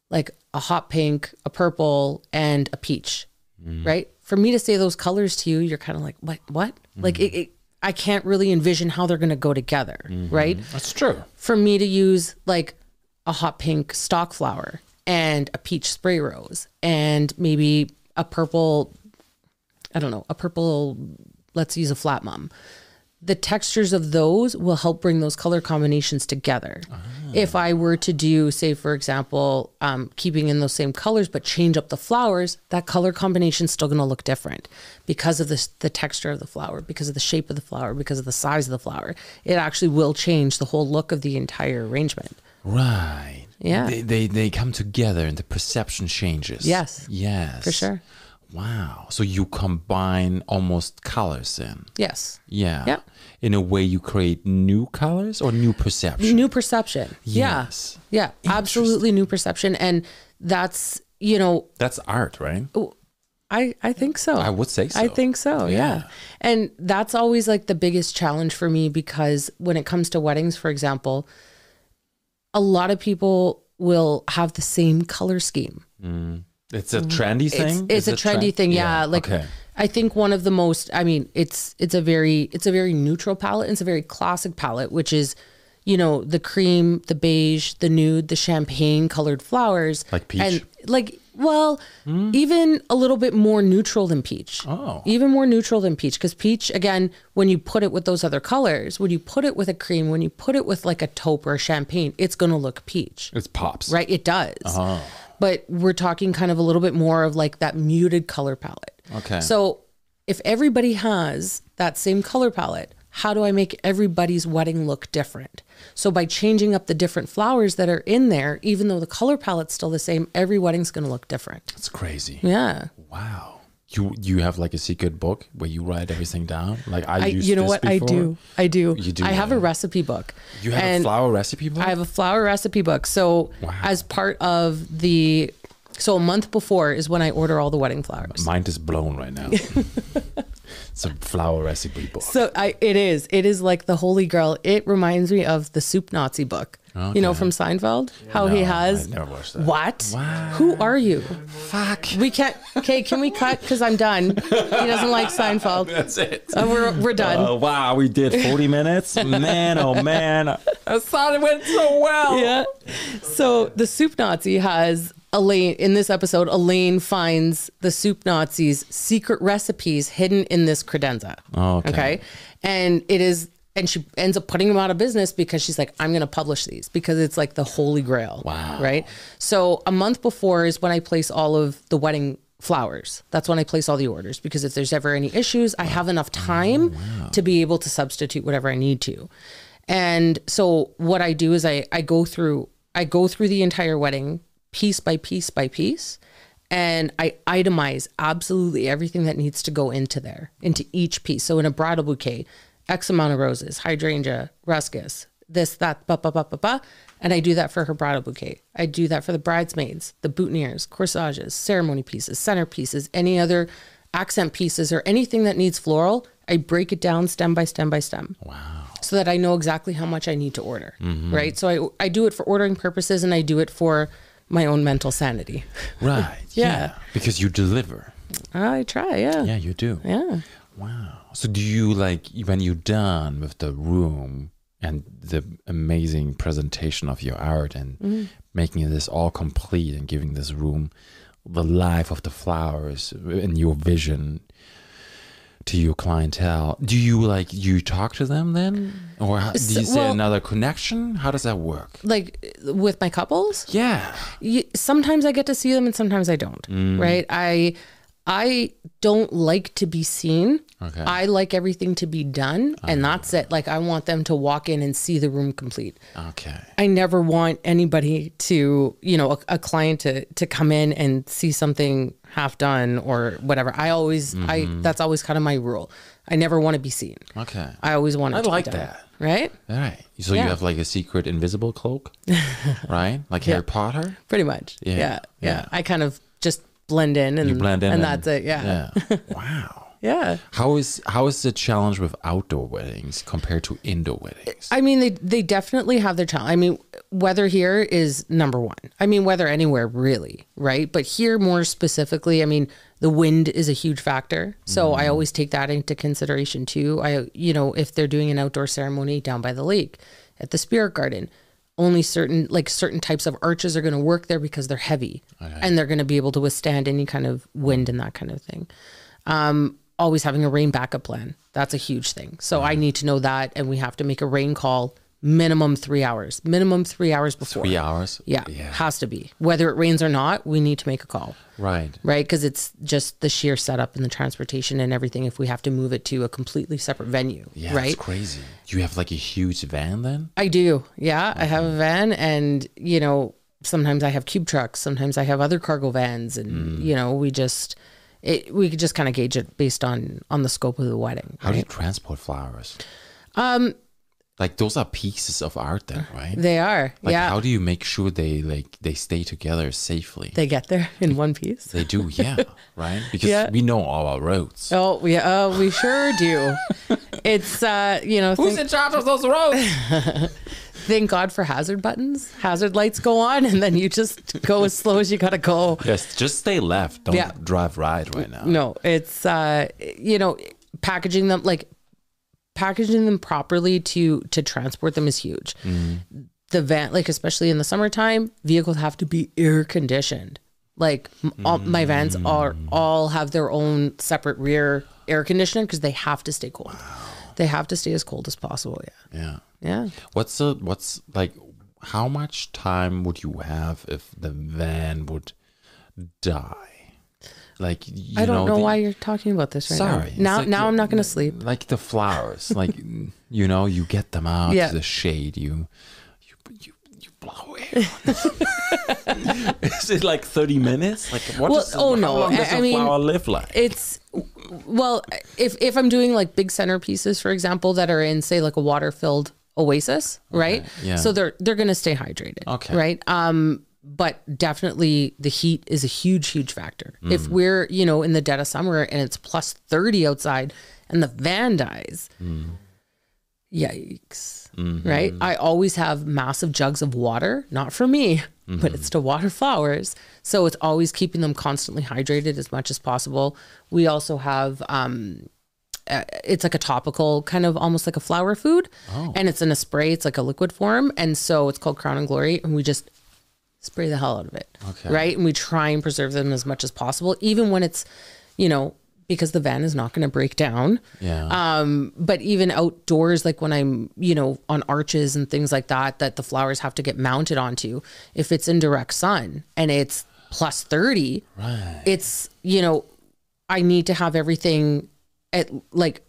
like a hot pink a purple and a peach mm-hmm. right? For me to say those colors to you you're kind of like what what? Mm-hmm. Like it, it, i can't really envision how they're going to go together mm-hmm. right? That's true. for me to use like a hot pink stock flower and a peach spray rose and maybe a purple I don't know, a purple let's use a flat mum. The textures of those will help bring those color combinations together. If I were to do, say, for example, um, keeping in those same colors but change up the flowers, that color combination is still going to look different because of the, the texture of the flower, because of the shape of the flower, because of the size of the flower. It actually will change the whole look of the entire arrangement. Right. Yeah. They, they they come together and the perception changes. Yes. Yes. For sure. Wow. So you combine almost colors in. Yes. Yeah. Yeah. In a way you create new colors or new perception. New perception. Yes. Yeah. Yeah. Absolutely new perception. And that's, you know, That's art, right? Oh, I, I think so. I would say so. I think so. Yeah. Yeah. And that's always like the biggest challenge for me because when it comes to weddings, for example, a lot of people will have the same color scheme. Mm. It's a trendy thing. It's, it's a trendy trend- thing. Yeah. Like okay. I think one of the most, I mean, it's, it's a very, it's a very neutral palette. It's a very classic palette, which is, you know, the cream, the beige, the nude, the champagne colored flowers. Like peach? And like, well, hmm? even a little bit more neutral than peach. Oh. Even more neutral than peach. Because peach, again, when you put it with those other colors, when you put it with a cream, when you put it with like a taupe or a champagne, it's going to look peach. It pops. Right? It does. Oh. But we're talking kind of a little bit more of like that muted color palette. Okay. So if everybody has that same color palette, how do I make everybody's wedding look different? So by changing up the different flowers that are in there, even though the color palette's still the same, every wedding's going to look different. It's crazy. Yeah. Wow. You you have like a secret book where you write everything down? Like I, I, you know what I do? I do. You do I have a recipe book. You have a flower recipe book? I have a flower recipe book. So as part of the so a month before is when I order all the wedding flowers. Mind is blown right now. it's a flower recipe book. So I, it is. It is like the holy grail. It reminds me of the Soup Nazi book. You know from Seinfeld, how he has. I never watched that. What? Wow. Who are you? Fuck. We can't. Okay, can we cut? Because I'm done. He doesn't like Seinfeld. That's it. Uh, we're we're done. Oh wow, we did 40 minutes. Man, oh man. I thought it went so well. yeah. So the soup Nazi has Elaine in this episode. Elaine finds the soup Nazi's secret recipes hidden in this credenza. Okay. Okay. And it is, and she ends up putting them out of business because she's like, I'm going to publish these because it's like the holy grail. Wow. Right. So a month before is when I place all of the wedding flowers. That's when I place all the orders because if there's ever any issues, I have enough time oh, to be able to substitute whatever I need to. And so what I do is I, I go through I go through the entire wedding piece by piece by piece and I itemize absolutely everything that needs to go into there, into each piece. So in a bridal bouquet, X amount of roses, hydrangea, ruscus, this, that, ba, ba, ba, ba, ba. And I do that for her bridal bouquet. I do that for the bridesmaids, the boutonnieres, corsages, ceremony pieces, centerpieces, any other accent pieces or anything that needs floral. I break it down stem by stem by stem Wow. so that I know exactly how much I need to order. Mm-hmm. Right. So I, I do it for ordering purposes and I do it for my own mental sanity. Right. Yeah. Because you deliver. I try. Yeah. Yeah, you do. Yeah. Wow. So do you like when you're done with the room and the amazing presentation of your art and Mm-hmm. making this all complete and giving this room the life of the flowers and your vision to your clientele, do you like you talk to them then, or do you say well- another connection? How does that work? Like with my couples, Yeah. sometimes I get to see them and sometimes I don't. Mm. Right? I I don't like to be seen. Okay. I like everything to be done, and that's it. Like I want them to walk in and see the room complete. Okay. I never want anybody to, you know, a, a client to to come in and see something half done or whatever. I always, I Mm-hmm. that's always kind of my rule. I never want to be seen. Okay. I always want I to like that. right? All right. So you have like a secret invisible cloak, right? Like Yeah. Harry Potter. Pretty much. Yeah, Yeah, yeah. yeah. I kind of just blend in and You blend in, and, that's it. Yeah. Yeah. wow. yeah. How is how is the challenge with outdoor weddings compared to indoor weddings? I mean, they they definitely have their challenge. I mean, weather here is number one. I mean, weather anywhere really, right? But here more specifically, I mean, the wind is a huge factor. So mm-hmm. I always take that into consideration too. I, you know, if they're doing an outdoor ceremony down by the lake, at the spirit garden, only certain like certain types of arches are going to work there because they're heavy and they're going to be able to withstand any kind of wind and that kind of thing um, always having a rain backup plan. That's a huge thing. So I need to know that, and we have to make a rain call minimum three hours, minimum three hours before. Three hours. Yeah, Yeah. has to be. Whether it rains or not, we need to make a call, Right. right? Because it's just the sheer setup and the transportation and everything. If we have to move it to a completely separate venue, Yeah. right? It's crazy. You have like a huge van then. I do. Yeah, I have a van, and you know, sometimes I have cube trucks. Sometimes I have other cargo vans, and Mm. you know, we just. It, we could just kind of gauge it based on on the scope of the wedding. How do you transport flowers? Um, like those are pieces of art then, right? They are. Like yeah. how do you make sure they like they stay together safely? they get there in one piece. They do, yeah, right? Because Yeah. we know all our roads. Oh, we oh, we sure do. it's uh, you know, thank, in charge of those roads? thank God for hazard buttons. Hazard lights go on, and then you just go as slow as you gotta go. yes, just stay left. Don't Yeah. drive right right now. No, it's uh, you know, packaging them like packaging them properly to to transport them is huge. The van, like especially in the summertime, vehicles have to be air conditioned. Like all, my vans are all have their own separate rear air conditioner because they have to stay cold. They have to stay as cold as possible. Yeah, Yeah. yeah. What's the what's like? How much time would you have if the van would die? Like you I don't know, the- why you're talking about this right Sorry, now. Now, like now I'm not going to sleep. Like the flowers, like you know, you get them out Yeah. to the shade. You, you, you, you blow air. Is it like thirty minutes? Like what? Well, is- oh, how no, long I- does I a mean, flower live like? It's well, if if I'm doing like big centerpieces, for example, that are in say like a water filled oasis, right? yeah. So they're they're gonna stay hydrated. Okay. Right. Um, but definitely the heat is a huge, huge factor. Mm. If we're, you know, in the dead of summer and it's plus 30 outside and the van dies, Mm. yikes. Mm-hmm. Right. I always have massive jugs of water, not for me, Mm-hmm. but it's to water flowers. So it's always keeping them constantly hydrated as much as possible. We also have, um, uh, it's like a topical kind of almost like a flower food Oh. and it's in a spray it's like a liquid form and so it's called crowning glory and we just spray the hell out of it Okay. right and we try and preserve them as much as possible even when it's you know because the van is not going to break down yeah. um but even outdoors like when i'm you know on arches and things like that that the flowers have to get mounted onto if it's in direct sun and it's plus 30 right. it's you know i need to have everything at like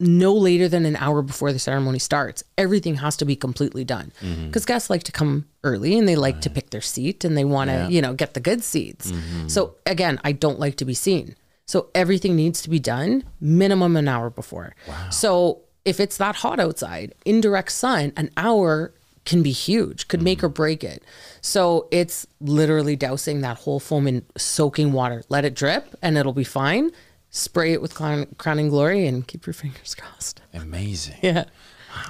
no later than an hour before the ceremony starts everything has to be completely done. Mm-hmm. Because guests like to come early and they like to pick their seat and they want to Yeah. you know get the good seats. Mm-hmm. So again i don't like to be seen. So everything needs to be done minimum an hour before. So if it's that hot outside indirect sun an hour can be huge, could make or mm-hmm. break it. So it's literally dousing that whole foam in soaking water. Let it drip and it'll be fine. Spray it with crown, crowning glory and keep your fingers crossed. Amazing. Yeah.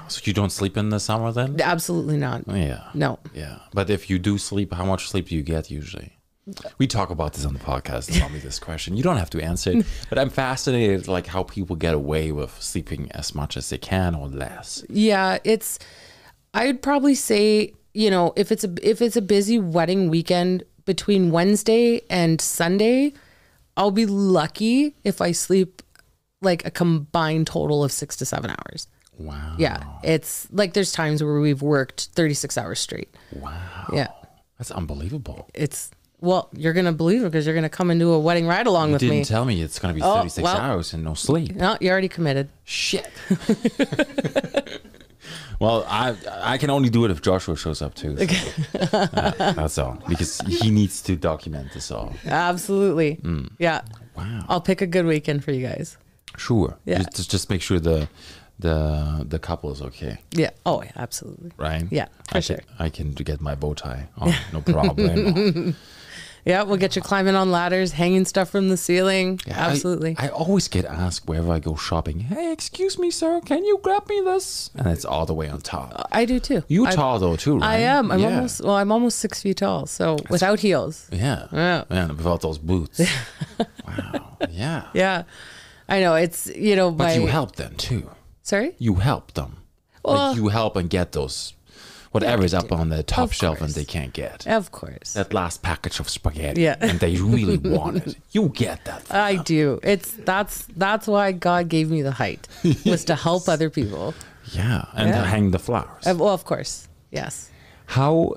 So you don't sleep in the summer then? Absolutely not. Yeah. No. Yeah. But if you do sleep, how much sleep do you get usually? We talk about this on the podcast. Tell me this question. You don't have to answer it, but I'm fascinated, like how people get away with sleeping as much as they can or less. Yeah, it's I'd probably say, you know, if it's a if it's a busy wedding weekend between Wednesday and Sunday, I'll be lucky if I sleep like a combined total of 6 to 7 hours. Wow. Yeah, it's like there's times where we've worked 36 hours straight. Wow. Yeah. That's unbelievable. It's well, you're going to believe it because you're going to come and do a wedding ride along You with didn't me. tell me it's going to be Oh, 36 well. hours and no sleep. no, you already committed. Shit. well, I I can only do it if Joshua shows up too. so, uh, that's all. Because he needs to document this all. Absolutely. Yeah. Wow. I'll pick a good weekend for you guys. Sure. Yeah. Just, just just make sure the the the couple is okay, Yeah. Oh, yeah, absolutely. right? Yeah, for I sure. Can, I can get my bow tie on, no problem. Yeah, we'll get you climbing on ladders, hanging stuff from the ceiling. Yeah, Absolutely. I, always get asked wherever I go shopping, hey, excuse me, sir, can you grab me this? And it's all the way on top. I, do too. You're I, tall though too, right? I am. I'm yeah. almost well. I'm almost six feet tall. So without heels. Yeah. Yeah. And without those boots. wow. Yeah. Yeah, I know. It's you know. But my, you help them too. Sorry. You help them. Well- like you help and get those whatever is up on the top Of shelf and they can't get. Of course. That last package of spaghetti. Yeah. And they really want it. You get that. I them. do. It's that's that's why God gave me the height was to help other people. Yeah. And Yeah. to hang the flowers. Uh, well, of course. Yes. How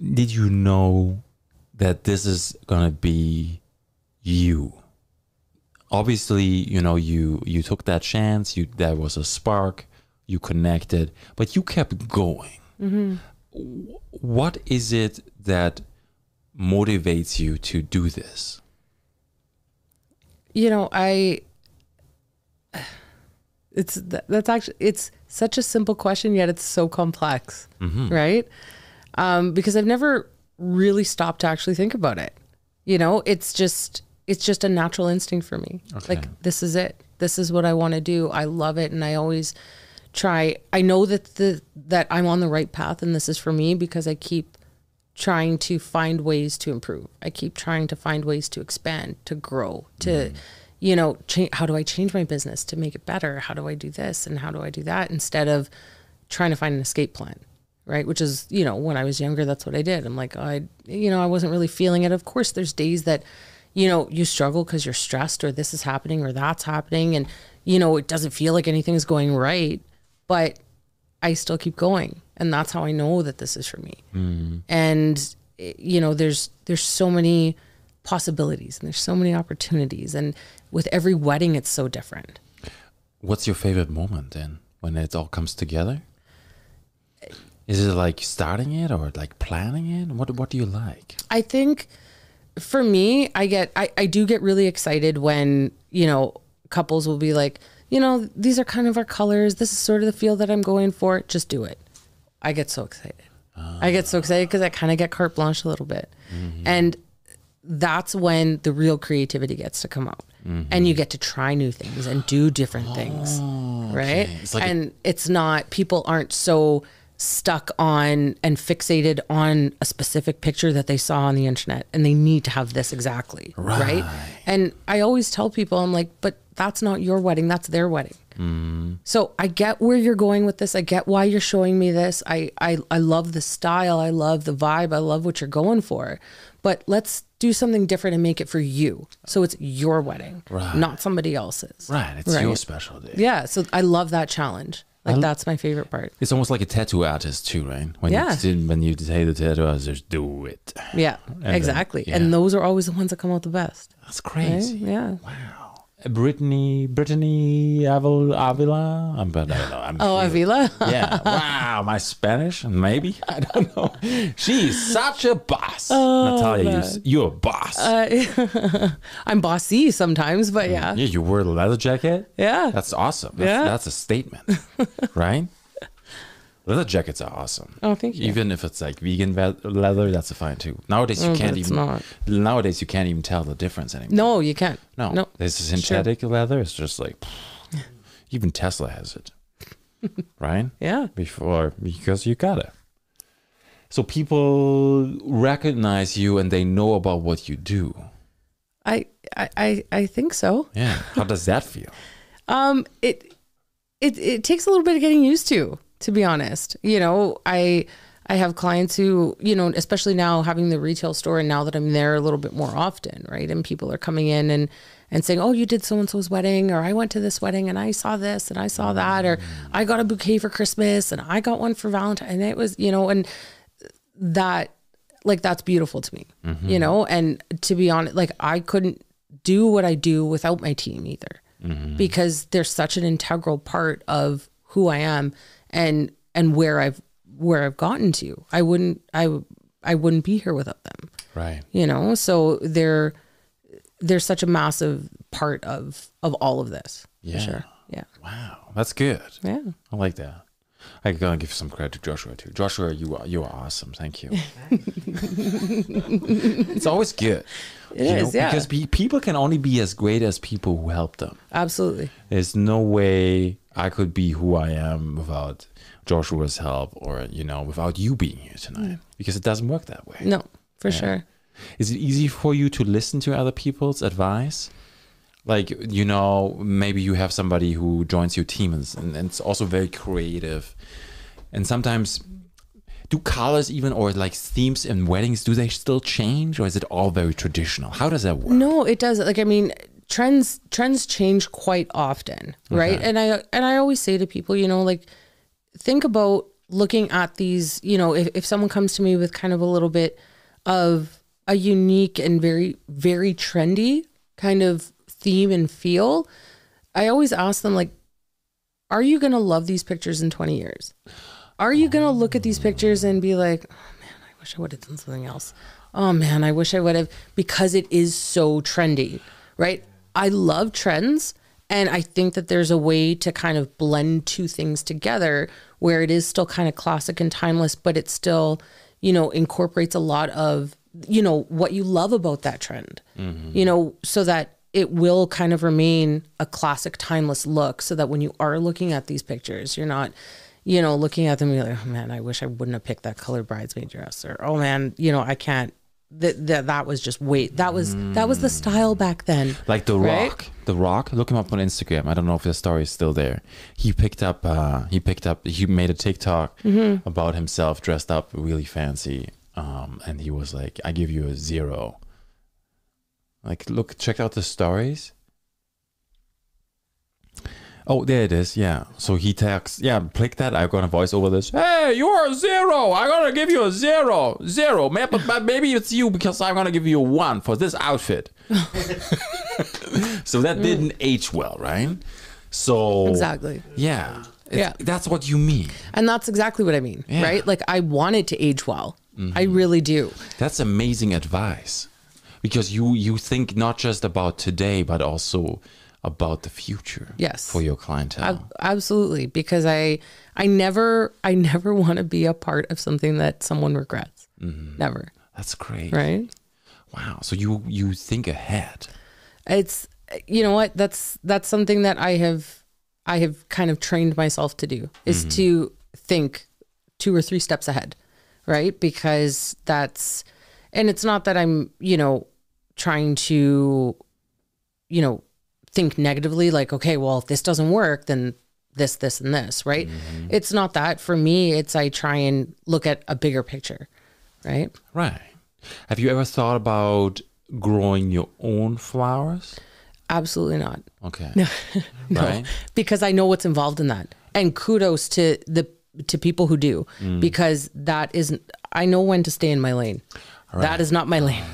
did you know that this is gonna be you? Obviously, you know, you you took that chance. You there was a spark. You connected, but you kept going. W- What is it that motivates you to do this? you know i it's that's actually it's such a simple question yet it's so complex right? Um, because i've never really stopped to actually think about it. You know it's just it's just a natural instinct for me. Okay. like this is it. This is what i want to do. I love it and i always try i know that the that i'm on the right path and this is for me because i keep trying to find ways to improve. I keep trying to find ways to expand, to grow, to, mm. you know, change. How do I change my business to make it better? How do I do this and how do I do that instead of trying to find an escape plan, right? Which is, you know, when I was younger, that's what I did. I'm like, I, you know, I wasn't really feeling it. Of course, there's days that, you know, you struggle because you're stressed or this is happening or that's happening, and you know, it doesn't feel like anything's going right, but I still keep going. And that's how I know that this is for me. And eh, you know, there's there's so many possibilities and there's so many opportunities and with every wedding it's so different. What's your favorite moment then when it all comes together? Is it like starting it or like planning it? What What do you like? I think for me, I get I, I do get really excited when, you know, couples will be like, you know, these are kind of our colors. This is sort of the feel that I'm going for. Just do it. I get so excited. I get so excited because I kind of get carte blanche a little bit. Mm-hmm. And that's when the real creativity gets to come out. And you mm-hmm. get to try new things and do different things. Oh, right. It's like a- and it's not, people aren't so stuck on and fixated on a specific picture that they saw on the internet and they need to have this exactly. Right. Right. And I always tell people, I'm like, but that's not your wedding, that's their wedding. Mm-hmm. So I get where you're going with this. I get why you're showing me this. I, I I love the style. I love the vibe. I love what you're going for. But let's do something different and make it for you. So it's your wedding, Right. not somebody else's. Right, it's your Right. special day. Yeah. So I love that challenge. Like that's my favorite part. It's almost like a tattoo artist too, right? When Yeah. you when you say the tattoo artist, just do it. Yeah. then- exactly. yeah. And those are always the ones that come out the best. That's right? crazy. Yeah. Wow. Brittany, Brittany Avil, Avila. I'm, but I don't know. I'm Oh, Avila. yeah. Wow. My Spanish, maybe. I don't know. She's such a boss. Oh, Natalia, you, you're a boss. Uh, I'm bossy sometimes, but mm, yeah. yeah, you wear a leather jacket. Yeah. That's awesome. That's, Yeah. that's a statement, right? Leather jackets are awesome. Oh, thank you. Even if it's like vegan leather, that's fine too. Nowadays you Oh, can't even. not. Nowadays you can't even tell the difference anymore. No, you can't. No, No. This is synthetic leather. It's just like even Tesla has it, right? Yeah. Before because you got it. So people recognize you and they know about what you do. I, I, I, I think so. Yeah. How does that feel? Um, it, it, it takes a little bit of getting used to, to be honest. You know, I, I have clients who, you know, especially now having the retail store and now that I'm there a little bit more often, right? And people are coming in and, and saying, "Oh, you did so and so's wedding, or I went to this wedding and I saw this and I saw that, or I got a bouquet for Christmas and I got one for Valentine." And it was, you know, and that, like, that's beautiful to me, mm-hmm. you know. And to be honest, like, I couldn't do what I do without my team either, mm-hmm. because they're such an integral part of who I am and and where I've where I've gotten to. I wouldn't I I wouldn't be here without them Right. you know so they're they're such a massive part of of all of this Yeah. for sure yeah Wow. That's good. yeah I like that. I gotta give some credit to Joshua too. Joshua, you are you are awesome. Thank you. it's always good. It is, yeah. Because pe- people can only be as great as people who help them. absolutely There's no way I could be who I am without Joshua's help or, you know, without you being here tonight. Mm. Because it doesn't work that way. no for sure Is it easy for you to listen to other people's advice? Like, you know, maybe you have somebody who joins your team and, and it's also very creative. And sometimes, do colors even or like themes in weddings, do they still change or is it all very traditional? How does that work? no it does like i mean trends trends change quite often right and i and i always say to people you know like think about looking at these you know if, if someone comes to me with kind of a little bit of a unique and very very trendy kind of theme and feel i always ask them like are you going to love these pictures in 20 years? Are you going to look at these pictures and be like oh man i wish i would have done something else. Oh man i wish i would have because it is so trendy right? I love trends and i think that there's a way to kind of blend two things together where it is still kind of classic and timeless but it still you know incorporates a lot of you know what you love about that trend. Mm-hmm. You know so that it will kind of remain a classic timeless look so that when you are looking at these pictures you're not you know looking at them and you're like oh man i wish i wouldn't have picked that color bridesmaid dress or oh man you know i can't that that that was just wait that was that was the style back then Like The Right? Rock. The Rock, look him up on Instagram. I don't know if the story is still there. He picked up, uh, he picked up, he made a TikTok Mm-hmm. about himself dressed up really fancy. Um, and he was like, I give you a zero. Like, look, check out the stories. Oh, there it is. Yeah. So he texts, yeah, click that. I'm going to voice over this. Hey, you're a zero. I'm going to give you a zero. Zero. Maybe, but, but maybe it's you because I'm going to give you a one for this outfit. so that didn't age well, right? So, exactly yeah. Yeah. That's what you mean. and that's exactly what i mean Yeah. right like i want it to age well mm-hmm. i really do That's amazing advice because you you think not just about today but also about the future. Yes. For your clientele. Ab- absolutely because i i never i never want to be a part of something that someone regrets mm-hmm. never That's great. right Wow. So you you think ahead. it's you know what that's that's something that i have i have kind of trained myself to do is mm-hmm. to think two or three steps ahead right because that's and it's not that i'm you know trying to you know think negatively like okay well if this doesn't work then this this and this right it's not that for me it's i try and look at a bigger picture right Right. Have you ever thought about growing your own flowers? absolutely not Okay. No, Right. because I know what's involved in that. And kudos to the to people who do, Mm. because that isn't. I know when to stay in my lane. That is not my lane.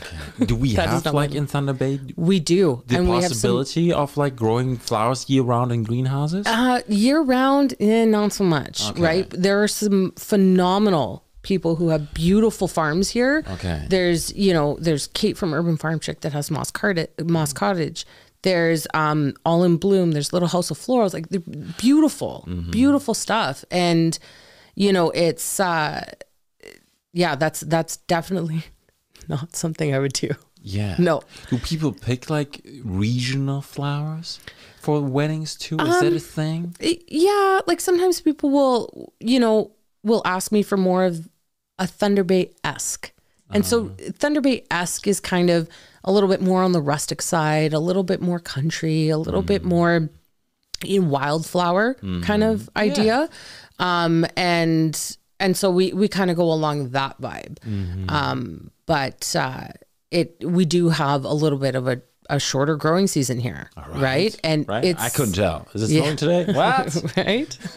Do we have like in Thunder Bay We do, the and we have some possibility of like growing flowers year round in greenhouses? uh, year round. Eh, not so much, Okay. right? There are some phenomenal people who have beautiful farms here. Okay. There's you know there's Kate from Urban Farm Chick that has Moss Cottage. Moss Cottage. There's um all in bloom. There's Little House of Florals. Like they're beautiful, Mm-hmm. beautiful stuff. And you know it's uh yeah that's that's definitely not something I would do. yeah. No. Do people pick like regional flowers for weddings too? Is that a um, thing? yeah like sometimes people will you know will ask me for more of a Thunder Bay esque. And so uh-huh. Thunder Bay esque is kind of a little bit more on the rustic side, a little bit more country, a little bit mm. more in wildflower mm-hmm. kind of idea. Um, and and so we we kind of go along that vibe. Mm-hmm. Um, but uh, it we do have a little bit of a, a shorter growing season here, right? And Right? it's I couldn't tell. Is it Yeah. snowing today? What? right.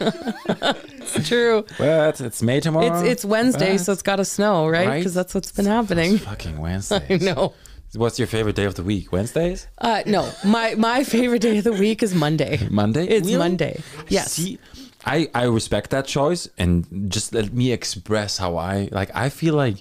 it's true. what? It's May tomorrow. It's it's Wednesday, What? so it's got to snow, right? Right? Because that's what's been happening. fucking Wednesdays. No, What's your favorite day of the week? Wednesdays? uh, no. My my favorite day of the week is Monday. Monday? It's Really? Monday. Yes. See, I, I respect that choice and just let me express how I like I feel like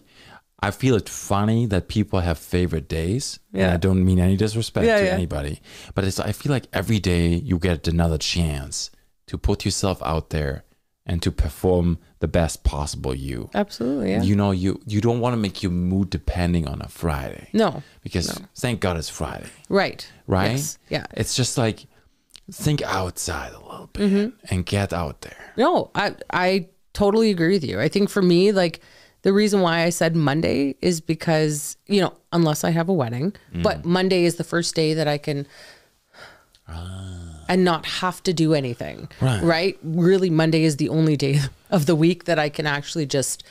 I feel it funny that people have favorite days. And I don't mean any disrespect Yeah, to yeah. anybody. But it's I feel like every day you get another chance to put yourself out there and to perform the best possible you. Absolutely. Yeah. You know, you you don't want to make your mood depending on a Friday. no. Because thank God it's Friday Right. right? Yes. Yeah. It's just like think outside a little bit Mm-hmm. and get out there. No, I I totally agree with you. I think for me, like the reason why I said Monday is because you know, unless I have a wedding, but mm. Monday is the first day that I can. Ah. And not have to do anything. Right. Right. Really, Monday is the only day of the week that I can actually just,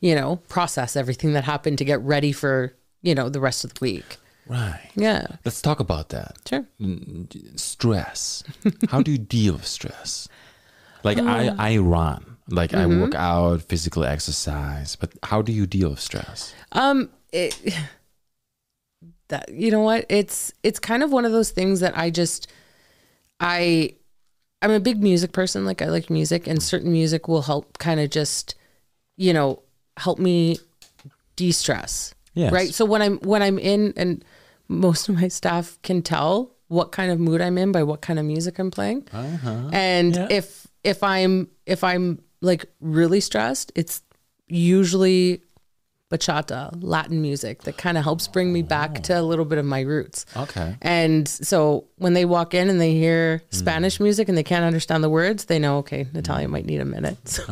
you know, process everything that happened to get ready for, you know, the rest of the week. Right. Yeah. Let's talk about that. Sure. Mm, stress. How do you deal with stress? Like I, Uh. I run, like Mm-hmm. I work out, physical exercise, but how do you deal with stress? Um, it, that you know what? It's it's kind of one of those things that I just I I'm a big music person. Like I like music, and certain music will help kind of just you know help me de-stress. Yes. Right. So when I'm when I'm in, and most of my staff can tell what kind of mood I'm in by what kind of music I'm playing. Uh-huh. And Yeah. if if I'm if I'm like really stressed, it's usually bachata, Latin music that kind of helps bring me back to a little bit of my roots. Okay. And so when they walk in and they hear Spanish music and they can't understand the words, they know, okay, Natalia might need a minute. So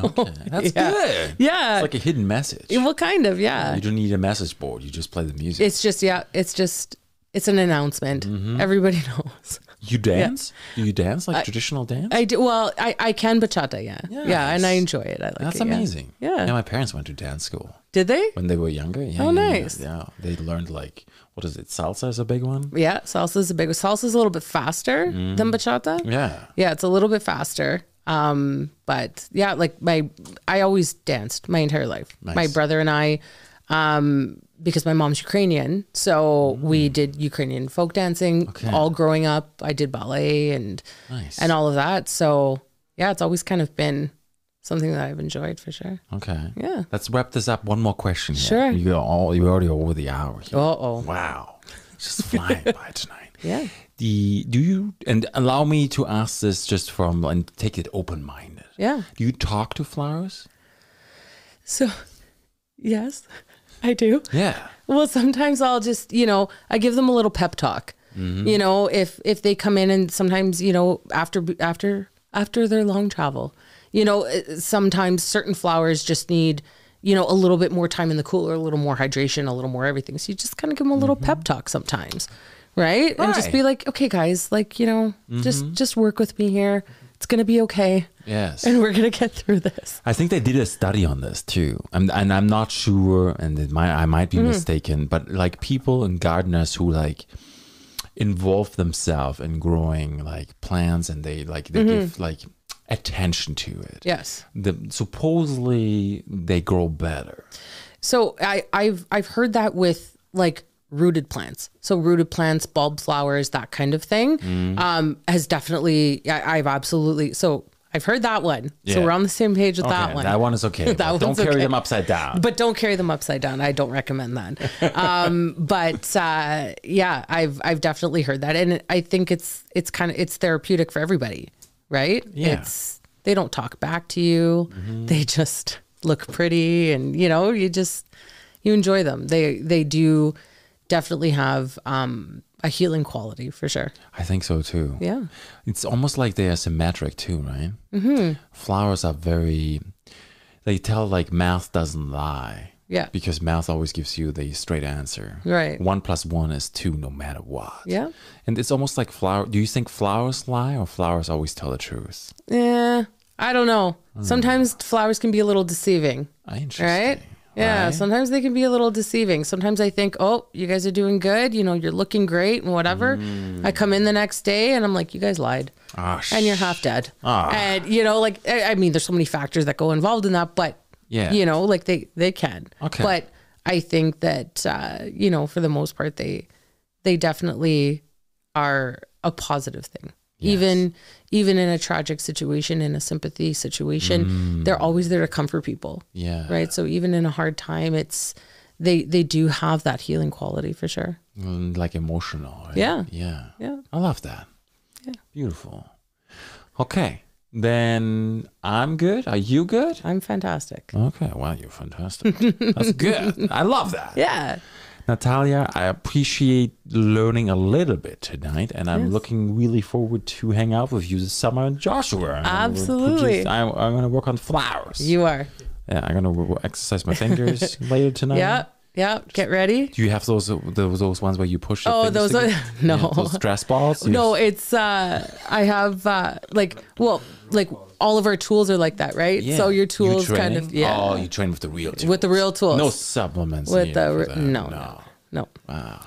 That's yeah. good. Yeah. It's like a hidden message. well, kind of, yeah. You don't need a message board. You just play the music. It's just, yeah, it's just, it's an announcement. Mm-hmm. Everybody knows. You dance? Do you dance like traditional dance? I do, well, I, I can bachata, yeah. Yeah, and I enjoy it. I like That's it. yeah. amazing. Yeah. Yeah, my parents went to dance school. Did they? when they were younger. Yeah, Oh, yeah, yeah, nice. Yeah, they learned like what is it? Salsa is a big one. Yeah, salsa is a big one. is a little bit faster than bachata. Yeah, Yeah, it's a little bit faster. Um, but yeah, like my I always danced my entire life. My brother and I, um, because my mom's Ukrainian, so we did Ukrainian folk dancing all growing up. I did ballet and Nice. and all of that. So yeah, it's always kind of been something that I've enjoyed for sure. okay. Yeah. Let's wrap this up. One more question. Here. Sure. You are all you're already over the hour. Uh oh. Wow, just flying by tonight. Yeah. The do you and allow me to ask this just from and take it open minded. Yeah. Do you talk to flowers? So yes, I do. Yeah. Well, sometimes I'll just, you know, I give them a little pep talk. Mm-hmm. You know, if if they come in and sometimes, you know, after after after their long travel, you know, uh, sometimes certain flowers just need, you know, a little bit more time in the cooler, a little more hydration, a little more everything. So you just kind of give them a little pep mm-hmm. talk sometimes, right? And just be like, okay, guys, like you know, just mm-hmm. just work with me here. It's gonna be okay, Yes. and we're gonna get through this. I think they did a study on this too, and, and I'm not sure, and it might, I might be Mm-hmm. mistaken, but like people and gardeners who like involve themselves in growing like plants, and they like they Mm-hmm. give like attention to it. Yes. The supposedly they grow better. So I, I've I've heard that with like rooted plants. So rooted plants, bulb flowers, that kind of thing, Mm. um, has definitely I, I've absolutely so I've heard that one. Yeah. So we're on the same page with that one. That one is okay. That don't carry okay. them upside down. But don't carry them upside down. I don't recommend that. Um, but uh, yeah, I've I've definitely heard that, and I think it's it's kind of it's therapeutic for everybody, right? Yeah. Mm-hmm. It's they don't talk back to you. They just look pretty, and you know you just you enjoy them. They they do definitely have um, a healing quality for sure. I think so too. Yeah. It's almost like they are symmetric too, right? Mm-hmm. Flowers are very, they tell like math doesn't lie. Yeah. Because math always gives you the straight answer. Right. One plus one is two no matter what. Yeah. And it's almost like flower. Do you think flowers lie or flowers always tell the truth? Yeah. I don't know. Hmm. Sometimes flowers can be a little deceiving, Interesting. right? Yeah, Right. sometimes they can be a little deceiving. Sometimes I think, oh, you guys are doing good. You know, you're looking great and whatever. I come in the next day and I'm like, you guys lied Ah, and you're half dead. Ah. And, you know, like, I I mean, there's so many factors that go involved in that, but, Yeah. you know, like they, they can. Okay. But I think that, uh, you know, for the most part, they, they definitely are a positive thing. Even even in a tragic situation, in a sympathy situation, they're always there to comfort people Yeah. right so even in a hard time it's they they do have that healing quality for sure Mm, Like emotional. Right? Yeah. Yeah. yeah I love that. Yeah. Beautiful. Okay. Then I'm good. Are you good? i'm fantastic Okay. Wow, you're fantastic. That's good. I love that. yeah Natalia, I appreciate learning a little bit tonight, and I'm looking really forward to hang out with you this summer in Joshua. Absolutely. I'm, I'm going to work on flowers. you are yeah, I'm going to exercise my fingers later tonight. yeah yeah get ready Do you have those those, those ones where you push? The oh those are no Yeah, those stress balls. No it's uh i have uh like well like all of our tools are like that right Yeah. so your You tools kind of yeah Oh, you train with the real tools. with the real tools No supplements. with the no, no. no Wow. Ah.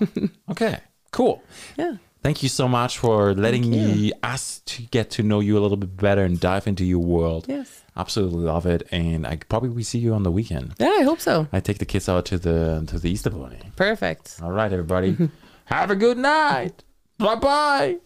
okay. Cool. yeah Thank you so much for letting me us to get to know you a little bit better and dive into your world. Yes. Absolutely love it. And I probably will see you on the weekend. yeah i hope so I take the kids out to the to the Easter bunny. perfect All right, everybody. Have a good night. Bye bye.